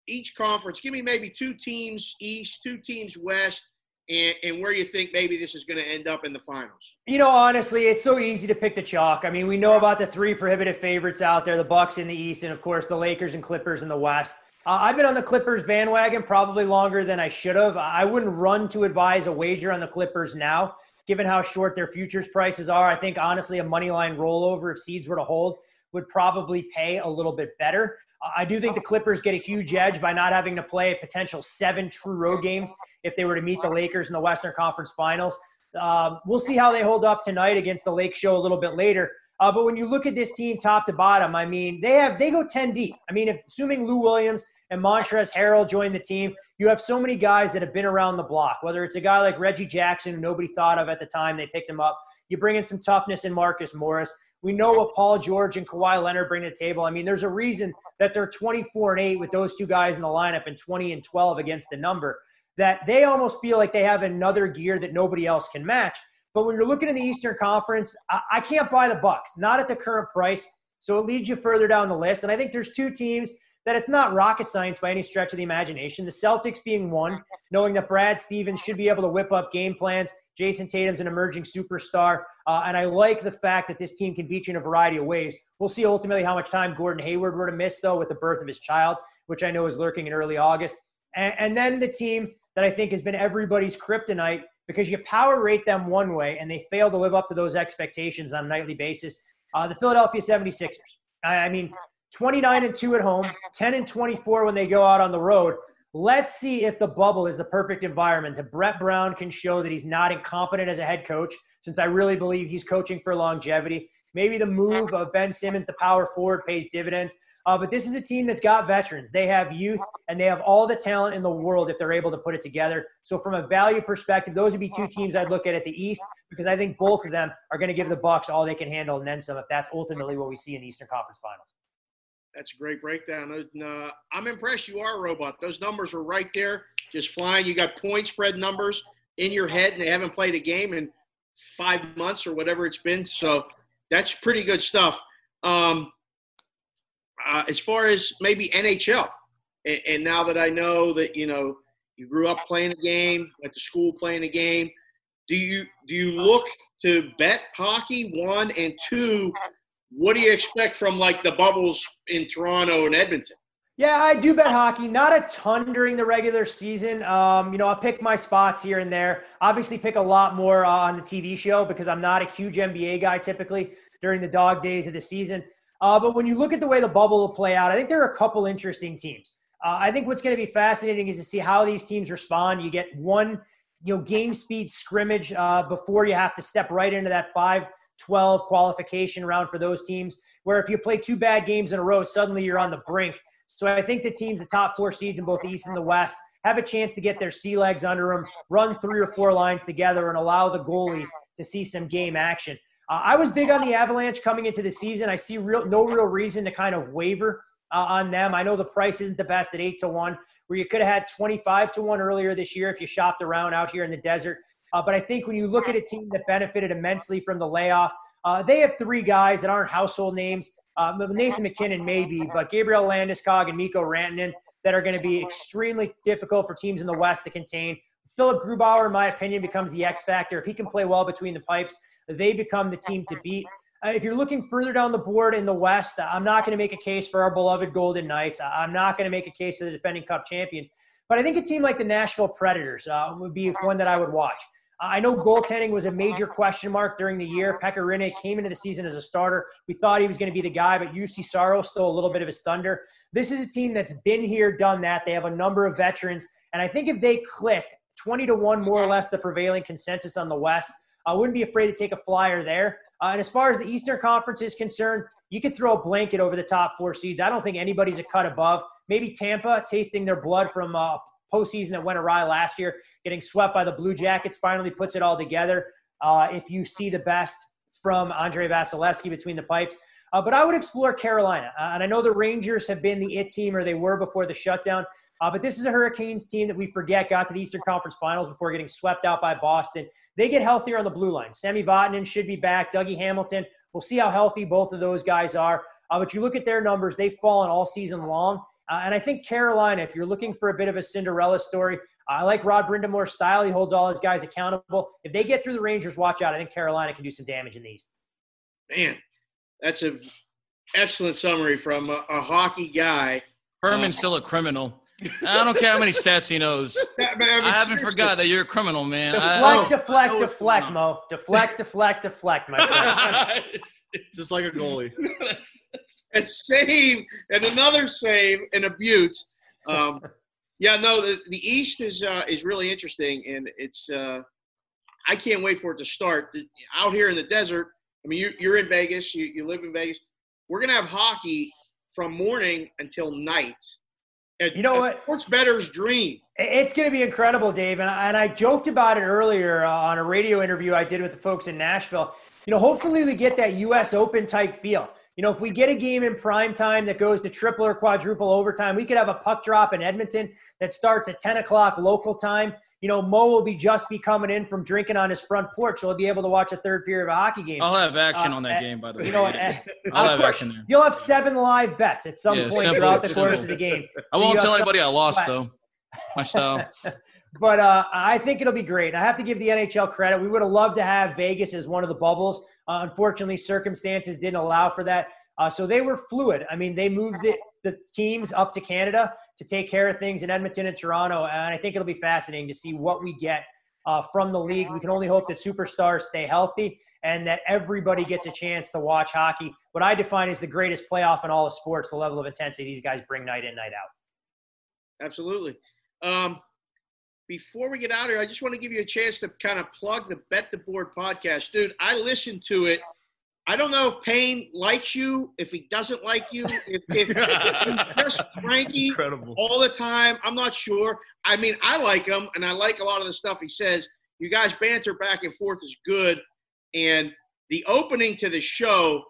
Each conference, give me maybe two teams East, two teams West, and, and where you think maybe this is going to end up in the finals. You know, honestly, it's so easy to pick the chalk. I mean, we know about the three prohibitive favorites out there: the Bucks in the East, and of course the Lakers and Clippers in the West. Uh, I've been on the Clippers bandwagon probably longer than I should have. I wouldn't run to advise a wager on the Clippers now, given how short their futures prices are. I think honestly, a money line rollover if seeds were to hold would probably pay a little bit better. I do think the Clippers get a huge edge by not having to play a potential seven true road games if they were to meet the Lakers in the Western Conference Finals. Um, we'll see how they hold up tonight against the Lake Show a little bit later. Uh, but when you look at this team top to bottom, I mean, they have they go 10 deep. I mean, if assuming Lou Williams and Montrezl Harrell join the team, you have so many guys that have been around the block. Whether it's a guy like Reggie Jackson, who nobody thought of at the time they picked him up. You bring in some toughness in Marcus Morris. We know what Paul George and Kawhi Leonard bring to the table. I mean, there's a reason that they're 24 and 8 with those two guys in the lineup and 20 and 12 against the number. That they almost feel like they have another gear that nobody else can match. But when you're looking in the Eastern Conference, I, I can't buy the Bucks, not at the current price. So it leads you further down the list. And I think there's two teams that it's not rocket science by any stretch of the imagination. The Celtics being one, knowing that Brad Stevens should be able to whip up game plans, Jayson Tatum's an emerging superstar. Uh, and I like the fact that this team can beat you in a variety of ways. We'll see ultimately how much time Gordon Hayward were to miss, though, with the birth of his child, which I know is lurking in early August. And, and then the team that I think has been everybody's kryptonite because you power rate them one way and they fail to live up to those expectations on a nightly basis. Uh, the Philadelphia 76ers. I, I mean, 29 and 2 at home, 10 and 24 when they go out on the road. Let's see if the bubble is the perfect environment that Brett Brown can show that he's not incompetent as a head coach, since I really believe he's coaching for longevity. Maybe the move of Ben Simmons, the power forward, pays dividends. Uh, but this is a team that's got veterans. They have youth and they have all the talent in the world if they're able to put it together. So, from a value perspective, those would be two teams I'd look at at the East because I think both of them are going to give the Bucks all they can handle and then some. If that's ultimately what we see in the Eastern Conference Finals. That's a great breakdown. And, uh, I'm impressed. You are a robot. Those numbers are right there, just flying. You got point spread numbers in your head, and they haven't played a game in five months or whatever it's been. So that's pretty good stuff. Um, uh, as far as maybe NHL, and, and, now that I know that you know you grew up playing a game, went to school playing a game, do you do you look to bet hockey? One and two, what do you expect from like the bubbles in Toronto and Edmonton? Yeah, I do bet hockey. Not a ton during the regular season. Um, you know, I'll pick my spots here and there. Obviously, pick a lot more uh, on the TV show because I'm not a huge NBA guy typically during the dog days of the season. Uh, but when you look at the way the bubble will play out, I think there are a couple interesting teams. Uh, I think what's going to be fascinating is to see how these teams respond. You get one, you know, game speed scrimmage uh, before you have to step right into that 5 12 qualification round for those teams, where if you play two bad games in a row, suddenly you're on the brink. So I think the teams, the top four seeds in both the East and the West, have a chance to get their sea legs under them, run three or four lines together, and allow the goalies to see some game action. Uh, I was big on the Avalanche coming into the season. I see real no real reason to kind of waver uh, on them. I know the price isn't the best at eight to one, where you could have had twenty five to one earlier this year if you shopped around out here in the desert. Uh, but I think when you look at a team that benefited immensely from the layoff, uh, they have three guys that aren't household names. Uh, Nathan MacKinnon maybe, but Gabriel Landeskog and Mikko Rantanen that are going to be extremely difficult for teams in the West to contain. Philip Grubauer, in my opinion, becomes the X factor if he can play well between the pipes they become the team to beat. Uh, if you're looking further down the board in the West, I'm not going to make a case for our beloved Golden Knights. I'm not going to make a case for the defending Cup champions. But I think a team like the Nashville Predators uh, would be one that I would watch. I know goaltending was a major question mark during the year. Pekka Rinne came into the season as a starter. We thought he was going to be the guy, but Juuse Saros stole a little bit of his thunder. This is a team that's been here, done that. They have a number of veterans. And I think if they click 20 to 1, more or less, the prevailing consensus on the West, I wouldn't be afraid to take a flyer there. Uh, and as far as the Eastern Conference is concerned, you could throw a blanket over the top four seeds. I don't think anybody's a cut above. Maybe Tampa tasting their blood from uh, postseason that went awry last year, getting swept by the Blue Jackets, finally puts it all together. Uh, if you see the best from Andrei Vasilevskiy between the pipes. Uh, but I would explore Carolina. Uh, and I know the Rangers have been the it team, or they were before the shutdown. Uh, but this is a Hurricanes team that we forget got to the Eastern Conference Finals before getting swept out by Boston. They get healthier on the blue line. Sammy Vatanen should be back. Dougie Hamilton. We'll see how healthy both of those guys are. Uh, but you look at their numbers; they've fallen all season long. Uh, and I think Carolina, if you're looking for a bit of a Cinderella story, I like Rod Brind'Amour's style. He holds all his guys accountable. If they get through the Rangers, watch out. I think Carolina can do some damage in the East. Man, that's an excellent summary from a, a hockey guy. Fuhrman's uh, still a criminal. I don't care how many stats he knows. *laughs* I, mean, I haven't forgot that you're a criminal, man. Deflect, I, deflect, deflect, Mo. Deflect, deflect, deflect, my friend. *laughs* it's, it's, just like a goalie. *laughs* a save and another save and a butte. Um, yeah, no, the, the East is uh, is really interesting, and it's uh, I can't wait for it to start. Out here in the desert, I mean, you, you're in Vegas, you, you live in Vegas. We're gonna have hockey from morning until night you know what? Sports better's dream. It's going to be incredible, Dave. And I, and I joked about it earlier uh, on a radio interview I did with the folks in Nashville. You know, hopefully we get that U.S. Open type feel. You know, if we get a game in prime time that goes to triple or quadruple overtime, we could have a puck drop in Edmonton that starts at 10 o'clock local time you know, Mo will be just be coming in from drinking on his front porch. So he'll be able to watch a third period of a hockey game. I'll have action uh, on that game, by the way. You know, I'll have action there. You'll have seven live bets at some yeah, point simple, throughout the simple. course of the game. I won't tell anybody I lost, though. My style. *laughs* but uh, I think it'll be great. I have to give the NHL credit. We would have loved to have Vegas as one of the bubbles. Uh, unfortunately, circumstances didn't allow for that. Uh, so they were fluid. I mean, they moved it, the teams up to Canada to take care of things in Edmonton and Toronto. And I think it'll be fascinating to see what we get uh, from the league. We can only hope that superstars stay healthy and that everybody gets a chance to watch hockey. What I define as the greatest playoff in all of sports, the level of intensity these guys bring night in, night out. Absolutely. Um, before we get out of here, I just want to give you a chance to kind of plug the Bet the Board podcast. Dude, I listened to it. I don't know if Payne likes you, if he doesn't like you, if, if, if *laughs* he's just cranky Incredible. all the time. I'm not sure. I mean, I like him, and I like a lot of the stuff he says. You guys banter back and forth is good, and the opening to the show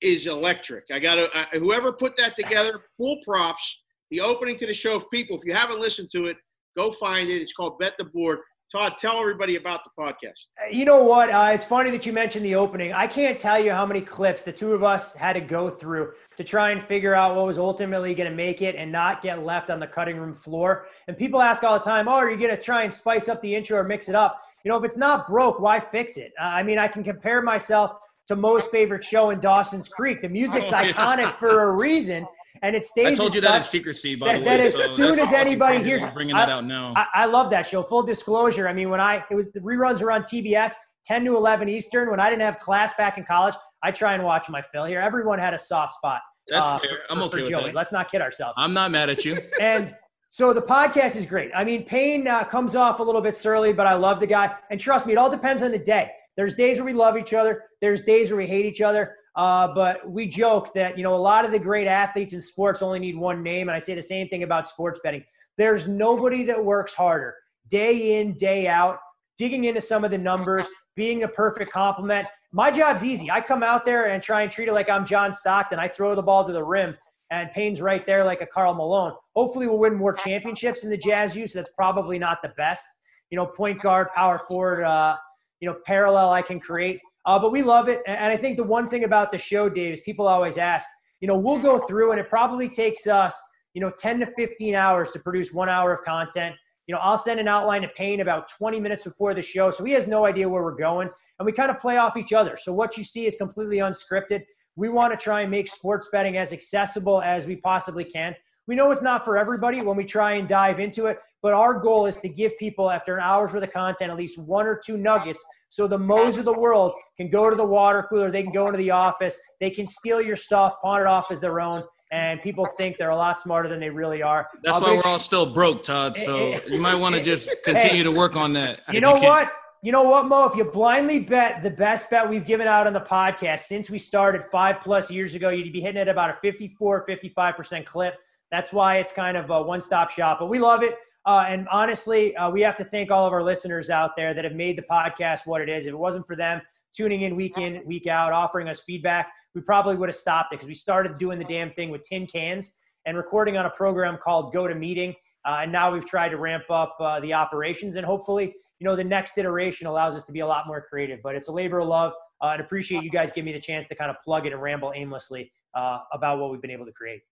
is electric. I got to whoever put that together, full props. The opening to the show, if people, if you haven't listened to it, go find it. It's called Bet the Board. Todd, tell everybody about the podcast. You know what? Uh, it's funny that you mentioned the opening. I can't tell you how many clips the two of us had to go through to try and figure out what was ultimately going to make it and not get left on the cutting room floor. And people ask all the time, "Oh, are you going to try and spice up the intro or mix it up?" You know, if it's not broke, why fix it? Uh, I mean, I can compare myself to most favorite show in Dawson's Creek. The music's Oh, yeah. iconic for a reason, and it stays. I told you that in secrecy, by that- the that way. as so soon as anybody hears- bringing I- out now. I, I love that show. Full disclosure. I mean, when I it was the reruns were on TBS, 10 to 11 Eastern. When I didn't have class back in college, I try and watch my fill here. Everyone had a soft spot. That's uh, fair. for- I'm okay with Joey. that. Let's not kid ourselves. I'm not mad at you. *laughs* and so the podcast is great. I mean, Payne uh, comes off a little bit surly, but I love the guy. And trust me, it all depends on the day. There's days where we love each other. There's days where we hate each other. Uh, but we joke that you know a lot of the great athletes in sports only need one name, and I say the same thing about sports betting. There's nobody that works harder day in, day out, digging into some of the numbers, being a perfect complement. My job's easy. I come out there and try and treat it like I'm John Stockton. I throw the ball to the rim, and Payne's right there like a Karl Malone. Hopefully, we'll win more championships in the Jazz use. That's probably not the best. You know, point guard, power forward, uh, you know, parallel I can create. Uh, but we love it. And I think the one thing about the show, Dave, is people always ask, you know, we'll go through and it probably takes us, you know, 10 to 15 hours to produce one hour of content. You know, I'll send an outline to Payne about 20 minutes before the show. So he has no idea where we're going. And we kind of play off each other. So what you see is completely unscripted. We want to try and make sports betting as accessible as we possibly can. We know it's not for everybody when we try and dive into it, but our goal is to give people, after an hour's worth of content, at least one or two nuggets so the Moes of the world can go to the water cooler, they can go into the office, they can steal your stuff, pawn it off as their own, and people think they're a lot smarter than they really are. That's I'll why we're all still broke, Todd. So *laughs* you might want to just continue to work on that. You know can. what? You know what, Mo? If you blindly bet the best bet we've given out on the podcast since we started five plus years ago, you'd be hitting at about a 54, 55% clip. That's why it's kind of a one stop shop. But we love it. Uh, and honestly, uh, we have to thank all of our listeners out there that have made the podcast what it is. If it wasn't for them tuning in week in, week out, offering us feedback, we probably would have stopped it because we started doing the damn thing with tin cans and recording on a program called Go to Meeting. Uh, and now we've tried to ramp up uh, the operations and hopefully, you know, the next iteration allows us to be a lot more creative. But it's a labor of love uh, and appreciate you guys giving me the chance to kind of plug it and ramble aimlessly uh, about what we've been able to create.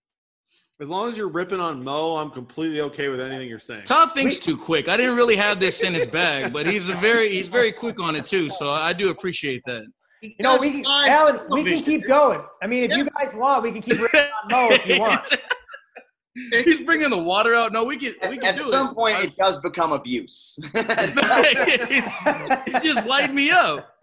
As long as you're ripping on Mo, I'm completely okay with anything you're saying. Todd thinks too quick. I didn't really have this in his bag, but he's a very he's very quick on it too. So I do appreciate that. He You know, we can, Alan, we can keep going. I mean, if you guys want, we can keep ripping on Mo if you want. *laughs* he's bringing the water out. No, we can we At, can at do some it. point, it does become abuse. *laughs* he's, *laughs* he's just lighting me up.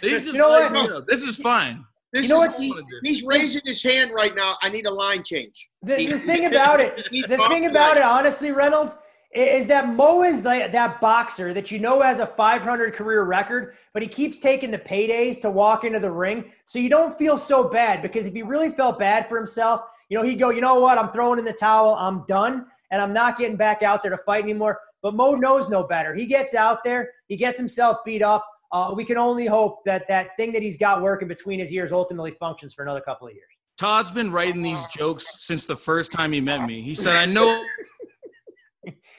He's just You know lighting what? me up. This is fine. This You know is, what's- he, he's raising his hand right now. I need a line change. The, the thing about it, *laughs* the thing about it, honestly, Reynolds, is that Mo is the, that boxer that you know has a 500 career record, but he keeps taking the paydays to walk into the ring. So you don't feel so bad because if he really felt bad for himself, you know, he'd go, you know what, I'm throwing in the towel, I'm done, and I'm not getting back out there to fight anymore. But Mo knows no better. He gets out there, he gets himself beat up. Uh, we can only hope that that thing that he's got working between his ears ultimately functions for another couple of years. Todd's been writing these jokes since the first time he met me. He said, "I know." *laughs*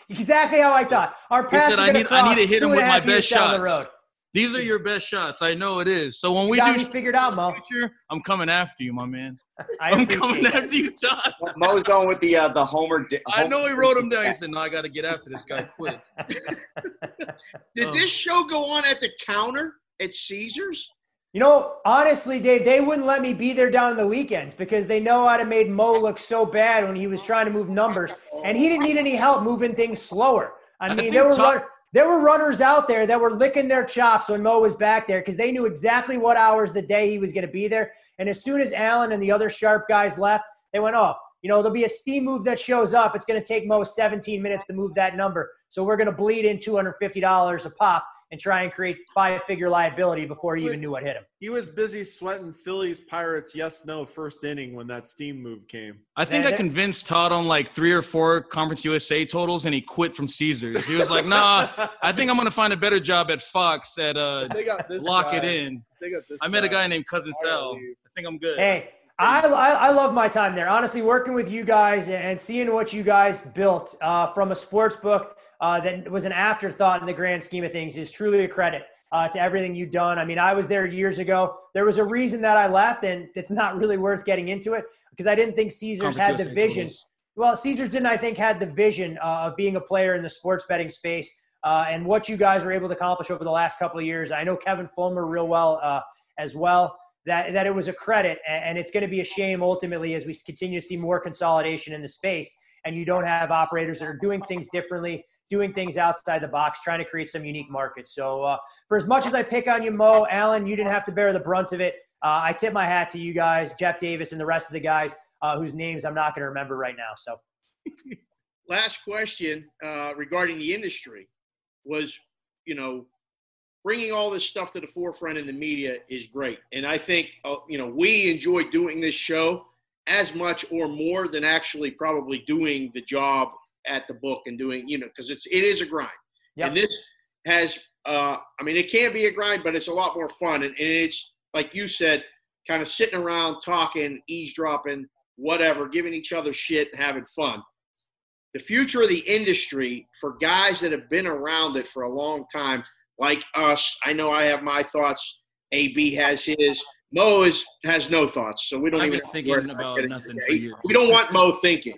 Exactly how I thought. Our He paths said, "I need I need to hit him with my best shots. road. These are your best shots. I know it is. So when You we do figured out, Mo. future, I'm coming after you, my man. I I'm appreciate coming that. after you, Todd. Mo's going with the uh, the Homer. Di- I know he wrote him down. He said, "No, I got to get after this guy *laughs* quick." *laughs* Did Oh. this show go on at the counter at Caesars? You know, honestly, Dave, they wouldn't let me be there down the weekends because they know I'd have made Mo look so bad when he was trying to move numbers, and he didn't need any help moving things slower. I I mean, think there were Tom- run, there were runners out there that were licking their chops when Mo was back there because they knew exactly what hours the day he was going to be there. And as soon as Allen and the other sharp guys left, they went, "Oh, you know, there'll be a steam move that shows up. It's going to take Mo 17 minutes to move that number, so we're going to bleed in $250 a pop." And try and create five-figure liability before he even knew what hit him. He was busy sweating Phillies Pirates yes no first inning when that steam move came. I think Man, I convinced Todd on like three or four Conference USA totals, and he quit from Caesars. He was like, "Nah, *laughs* I think I'm gonna find a better job at Fox at uh, they got this. Lock It. In." They got this. I met a guy named Cousin Sal. leave. I think I'm good. Hey, I, I, I love my time there. Honestly, working with you guys and seeing what you guys built uh, from a sports book uh, that was an afterthought in the grand scheme of things is truly a credit uh, to everything you've done. I mean, I was there years ago. There was a reason that I left, and it's not really worth getting into it because I didn't think Caesars had Conference the vision. totals. Well, Caesars didn't, I think, had the vision uh, of being a player in the sports betting space. Uh, and what you guys were able to accomplish over the last couple of years. I know Kevin Fulmer real well uh, as well. That that it was a credit, and, it's going to be a shame ultimately as we continue to see more consolidation in the space, and you don't have operators that are doing things differently, doing things outside the box, trying to create some unique markets. So, uh, for as much as I pick on you, Mo, Allen, you didn't have to bear the brunt of it. Uh, I tip my hat to you guys, Jeff Davis, and the rest of the guys uh, whose names I'm not going to remember right now. So. *laughs* Last question uh, regarding the industry was, you know, bringing all this stuff to the forefront in the media is great, and I think uh, you know we enjoy doing this show as much or more than actually probably doing the job at the book and doing you know because it's it is a grind, Yep. and this has uh, I mean it can be a grind, but it's a lot more fun, and, and it's like you said, kind of sitting around talking, eavesdropping, whatever, giving each other shit, and having fun. The future of the industry for guys that have been around it for a long time, like us. I know I have my thoughts. AB has his. Mo is has no thoughts, so we don't I've even been have thinking about nothing for years. We don't want Mo thinking.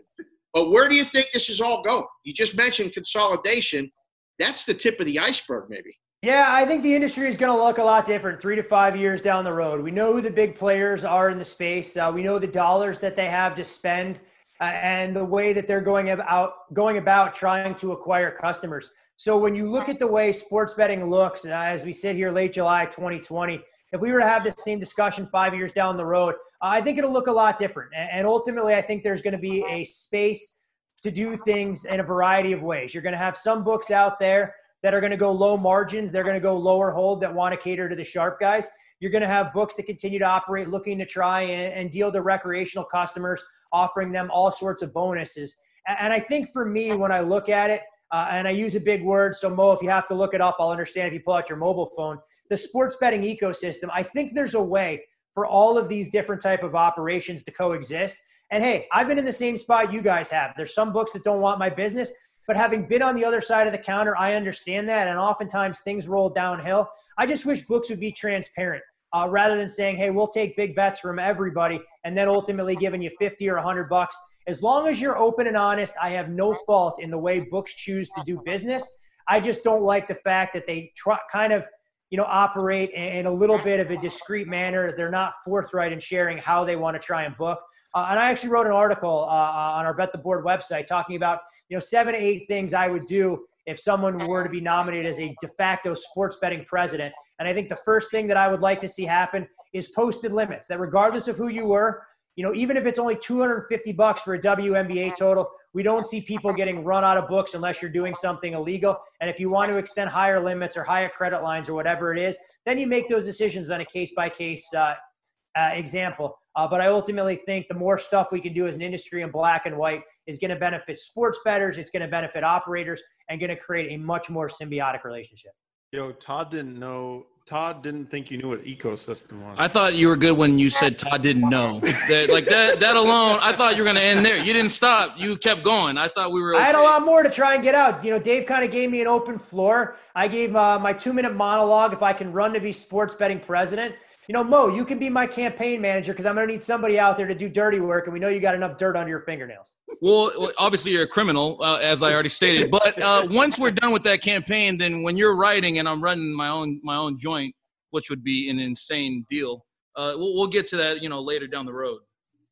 But where do you think this is all going? You just mentioned consolidation. That's the tip of the iceberg, maybe. Yeah, I think the industry is going to look a lot different three to five years down the road. We know who the big players are in the space. Uh, we know the dollars that they have to spend uh, and the way that they're going about going about trying to acquire customers. So when you look at the way sports betting looks uh, as we sit here late July 2020, if we were to have the same discussion five years down the road, I think it'll look a lot different. And, ultimately, I think there's going to be a space to do things in a variety of ways. You're going to have some books out there that are going to go low margins. They're going to go lower hold that want to cater to the sharp guys. You're going to have books that continue to operate looking to try and, and deal to recreational customers, offering them all sorts of bonuses. And I think for me, when I look at it, uh, and I use a big word, so Mo, if you have to look it up, I'll understand if you pull out your mobile phone. The sports betting ecosystem, I think there's a way for all of these different type of operations to coexist. And hey, I've been in the same spot you guys have. There's some books that don't want my business, but having been on the other side of the counter, I understand that. And oftentimes things roll downhill. I just wish books would be transparent uh, rather than saying, hey, we'll take big bets from everybody and then ultimately giving you 50 or 100 bucks. As long as you're open and honest, I have no fault in the way books choose to do business. I just don't like the fact that they try, kind of, you know, operate in a little bit of a discreet manner. They're not forthright in sharing how they want to try and book. Uh, and I actually wrote an article uh, on our Bet the Board website talking about, you know, seven to eight things I would do if someone were to be nominated as a de facto sports betting president. And I think the first thing that I would like to see happen is posted limits that regardless of who you were, you know, even if it's only 250 bucks for a WNBA total, we don't see people getting run out of books unless you're doing something illegal. And if you want to extend higher limits or higher credit lines or whatever it is, then you make those decisions on a case by case example. Uh, but I ultimately think the more stuff we can do as an industry in black and white is going to benefit sports bettors, it's going to benefit operators, and going to create a much more symbiotic relationship. Yo, Todd didn't know. Todd didn't think you knew what ecosystem was. I thought you were good when you said Todd didn't know. That, like that, that alone, I thought you were gonna end there. You didn't stop. You kept going. I thought we were. I had a lot more to try and get out. You know, Dave kind of gave me an open floor. I gave uh, my two minute monologue if I can run to be sports betting president. You know, Mo, you can be my campaign manager because I'm going to need somebody out there to do dirty work, and we know you got enough dirt under your fingernails. Well, obviously you're a criminal, uh, as I already stated. But uh, once we're done with that campaign, then when you're writing and I'm running my own my own joint, which would be an insane deal, uh, we'll, we'll get to that, you know, later down the road.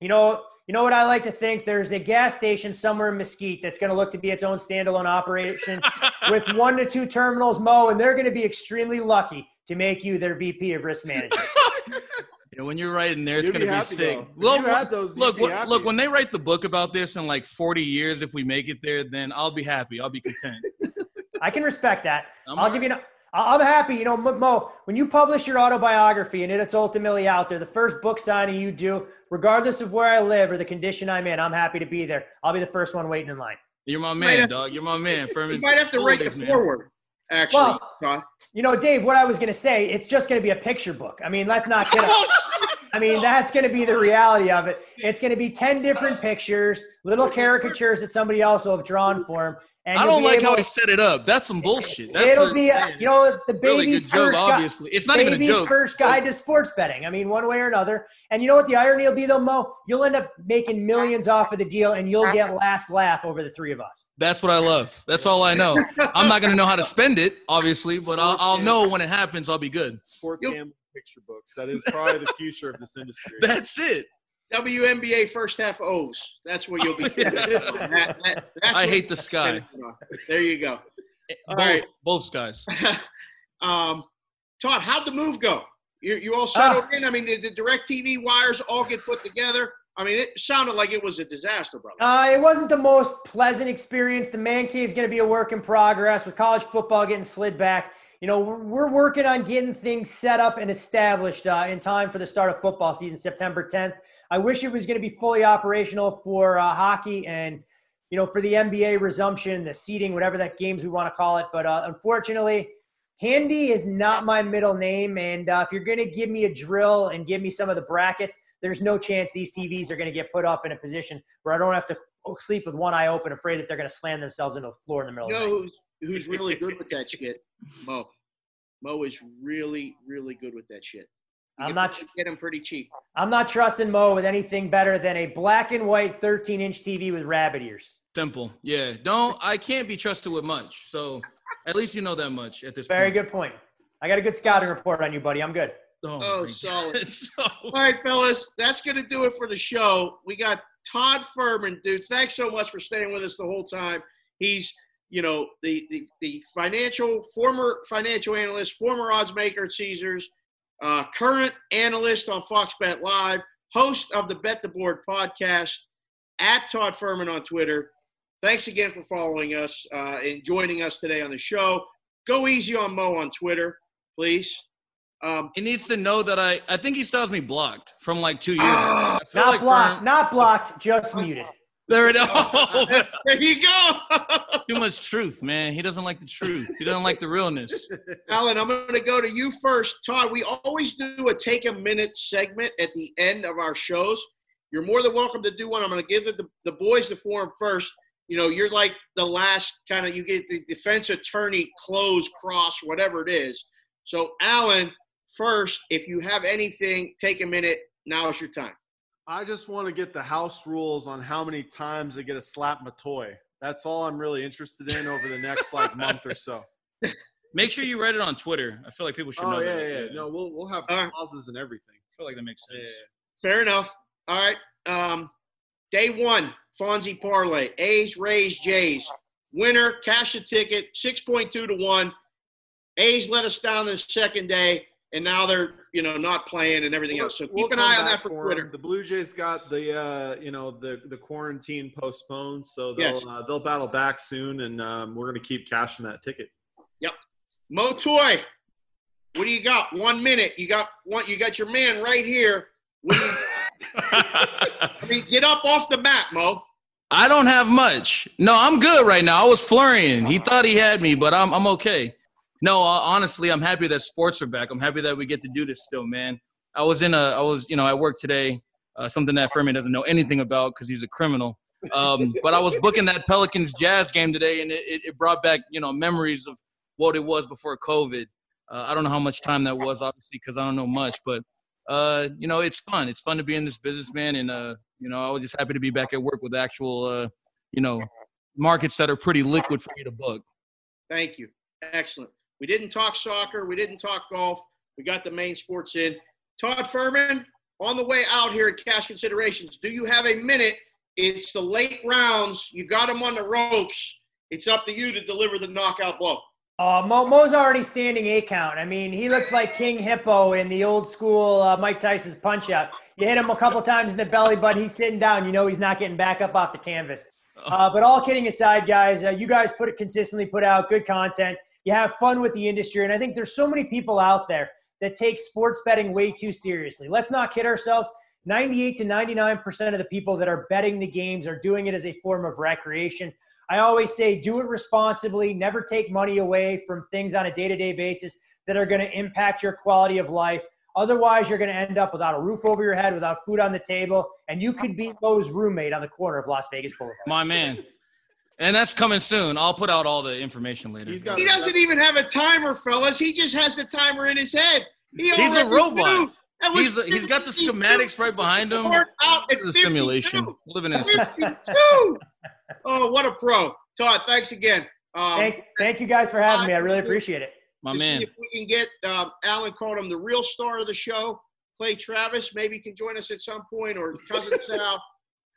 You know, you know what I like to think? There's a gas station somewhere in Mesquite that's going to look to be its own standalone operation with one to two terminals, Mo, and they're going to be extremely lucky to make you their VP of risk management. You know, when you're writing there, it's You'd going to be happy, sick. though. Look, you had those, you'd look, be look, happy. look, when they write the book about this in like 40 years, if we make it there, then I'll be happy. I'll be content. *laughs* I can respect that. I'm I'll give you. An, I- I'm happy. You know, Mo- Mo, when you publish your autobiography and it's ultimately out there, the first book signing you do, regardless of where I live or the condition I'm in, I'm happy to be there. I'll be the first one waiting in line. You're my man, have- dog. You're my man. You Fuhrman. might have to write the Always, man. forward, actually, Well-. You know, Dave, what I was going to say, it's just going to be a picture book. I mean, let's not get. *laughs* Oh, I mean, that's going to be the reality of it. It's going to be 10 different pictures, little caricatures that somebody else will have drawn for him. And I don't like able- how he set it up. That's some bullshit. That's It'll a- be, uh, a, you know, the really baby's good joke. first guy- Obviously, it's not even a baby's joke. first guide to sports betting. I mean, one way or another. And you know what the irony will be, though, Mo? You'll end up making millions off of the deal, and you'll get last laugh over the three of us. That's what I love. That's all I know. I'm not gonna know how to spend it, obviously, but I'll, I'll know when it happens. I'll be good. Sports You'll- gambling picture books. That is probably the future of this industry. *laughs* That's it. WNBA first half O's. That's what you'll be. *laughs* That- that- that's I hate the sky. There you go. All Both, right. both skies. *laughs* um, Todd, how'd the move go? You, you all Ah. settled in? I mean, did the direct TV wires all get put together? I mean, it sounded like it was a disaster, brother. Uh, it wasn't the most pleasant experience. The man cave's going to be a work in progress with college football getting slid back. You know, we're, we're working on getting things set up and established uh, in time for the start of football season, September 10th. I wish it was going to be fully operational for uh, hockey and, you know, for the NBA resumption, the seating, whatever that games we want to call it. But uh, unfortunately, Handy is not my middle name. And uh, if you're going to give me a drill and give me some of the brackets, there's no chance these TVs are going to get put up in a position where I don't have to sleep with one eye open, afraid that they're going to slam themselves into the floor in the middle You of the know night. who's, who's really good with that shit? Mo. Mo is really, really good with that shit. You I'm not- get him pretty cheap. I'm not trusting Mo with anything better than a black and white 13 inch TV with rabbit ears. Simple. Yeah. Don't. I can't be trusted with much. So at least you know that much at this Very point. good point. I got a good scouting report on you, buddy. I'm good. Oh, oh my solid. *laughs* So- All right, fellas, that's going to do it for the show. We got Todd Fuhrman, dude. Thanks so much for staying with us the whole time. He's, you know, the the, the financial former financial analyst, former odds maker at Caesars, uh, current analyst on Fox Bet Live, host of the Bet the Board podcast. At Todd Fuhrman on Twitter. Thanks again for following us uh, and joining us today on the show. Go easy on Mo on Twitter, please. Um, He needs to know that I. I think he still has me blocked from like two years. ago. Ah, I feel Not like blocked, Fern- not blocked, just muted. There it *laughs* is. there you go. *laughs* Too much truth, man. He doesn't like the truth. He doesn't like the realness. *laughs* Alan, I'm going to go to you first. Todd, we always do a take a minute segment at the end of our shows. You're more than welcome to do one. I'm going to give the, the boys the forum first. You know, you're like the last kind of, you get the defense attorney, close, cross, whatever it is. So, Alan, first, if you have anything, take a minute. Now is your time. I just want to get the house rules on how many times I get to slap my toy. That's all I'm really interested in over the next like month or so. *laughs* Make sure you write it on Twitter. I feel like people should Oh know yeah, that. yeah. No, we'll we'll have All right. clauses and everything. I feel like that makes sense. Yeah. Fair enough. All right. Um, day one, Fonzie Parlay. A's, Rays, Jays. Winner, cash the ticket, 6.2 to 1. A's let us down the second day, and now they're, you know, not playing and everything else. So keep We'll an eye on back that for Twitter. The Blue Jays got the uh, you know the the quarantine postponed, so they'll Yes. uh, they'll battle back soon, and um, we're gonna keep cashing that ticket. Yep. Mo Toy, what do you got? One minute. You got one. You got your man right here. What *laughs* I mean, get up off the mat, Mo. I don't have much. No, I'm good right now. I was flurrying. He thought he had me, but I'm I'm okay. No, uh, honestly, I'm happy that sports are back. I'm happy that we get to do this still, man. I was in a I was you know at work today, uh, something that Fuhrman doesn't know anything about because he's a criminal. Um, *laughs* but I was booking that Pelicans Jazz game today, and it, it- it brought back you know memories of what it was before COVID. Uh, I don't know how much time that was, obviously, because I don't know much, but uh, you know, it's fun. It's fun to be in this business, man. And uh, you know, I was just happy to be back at work with actual, uh, you know, markets that are pretty liquid for me to book. Thank you. Excellent. We didn't talk soccer. We didn't talk golf. We got the main sports in. Todd Fuhrman, on the way out here at Cash Considerations, do you have a minute? It's the late rounds. You got them on the ropes. It's up to you to deliver the knockout blow. Uh, Mo, Mo's already standing eight count. I mean, he looks like King Hippo in the old school uh, Mike Tyson's punch out. You hit him a couple times in the belly, but he's sitting down. You know he's not getting back up off the canvas. Uh, but all kidding aside, guys, uh, you guys put it consistently put out good content. You have fun with the industry, and I think there's so many people out there that take sports betting way too seriously. Let's not kid ourselves. 98 to 99% of the people that are betting the games are doing it as a form of recreation. I always say do it responsibly, never take money away from things on a day to day basis that are going to impact your quality of life. Otherwise, you're going to end up without a roof over your head, without food on the table, and you could be Mo's roommate on the corner of Las Vegas Boulevard. My man. And that's coming soon. I'll put out all the information later. He's got He doesn't even have a timer, fellas. He just has the timer in his head. He He's a already robot. knew. That was He's he's got the schematics right behind him. Start out at This is a simulation. Living in 52. oh, what a pro. Todd, thanks again. Um, Thank, thank you guys for having me. I really appreciate it. my man. see if we can get um, Alan called the real star of the show. Clay Travis maybe can join us at some point, or cousin *laughs* Sal.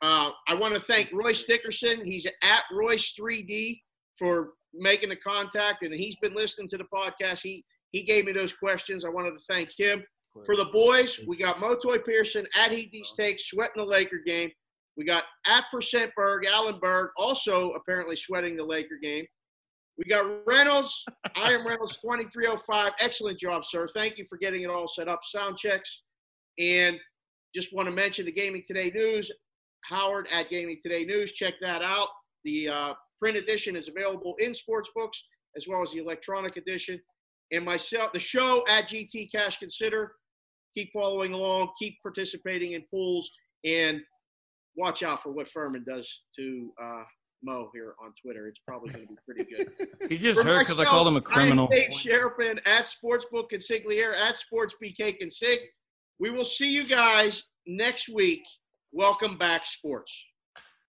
Uh, I want to thank Royce Dickerson. He's at Royce3D for making the contact, and he's been listening to the podcast. He he gave me those questions. I wanted to thank him. For the boys, we got Motoy Pearson at Heat These Takes, sweating the Laker game. We got at Percent Berg, Allen Berg, also apparently sweating the Laker game. We got Reynolds. *laughs* I am Reynolds 2305. Excellent job, sir. Thank you for getting it all set up. Sound checks. And just want to mention the Gaming Today News. Howard at Gaming Today News. Check that out. The uh, print edition is available in sports books as well as the electronic edition. And myself, the show at GT Cash Consider. Keep following along. Keep participating in pools. And watch out for what Fuhrman does to uh, Mo here on Twitter. It's probably going to be pretty good. *laughs* He just For hurt because I called him a criminal. Dave Sheriffin at Sportsbook Consigliere at SportsBK Consig. We will see you guys next week. Welcome back, sports.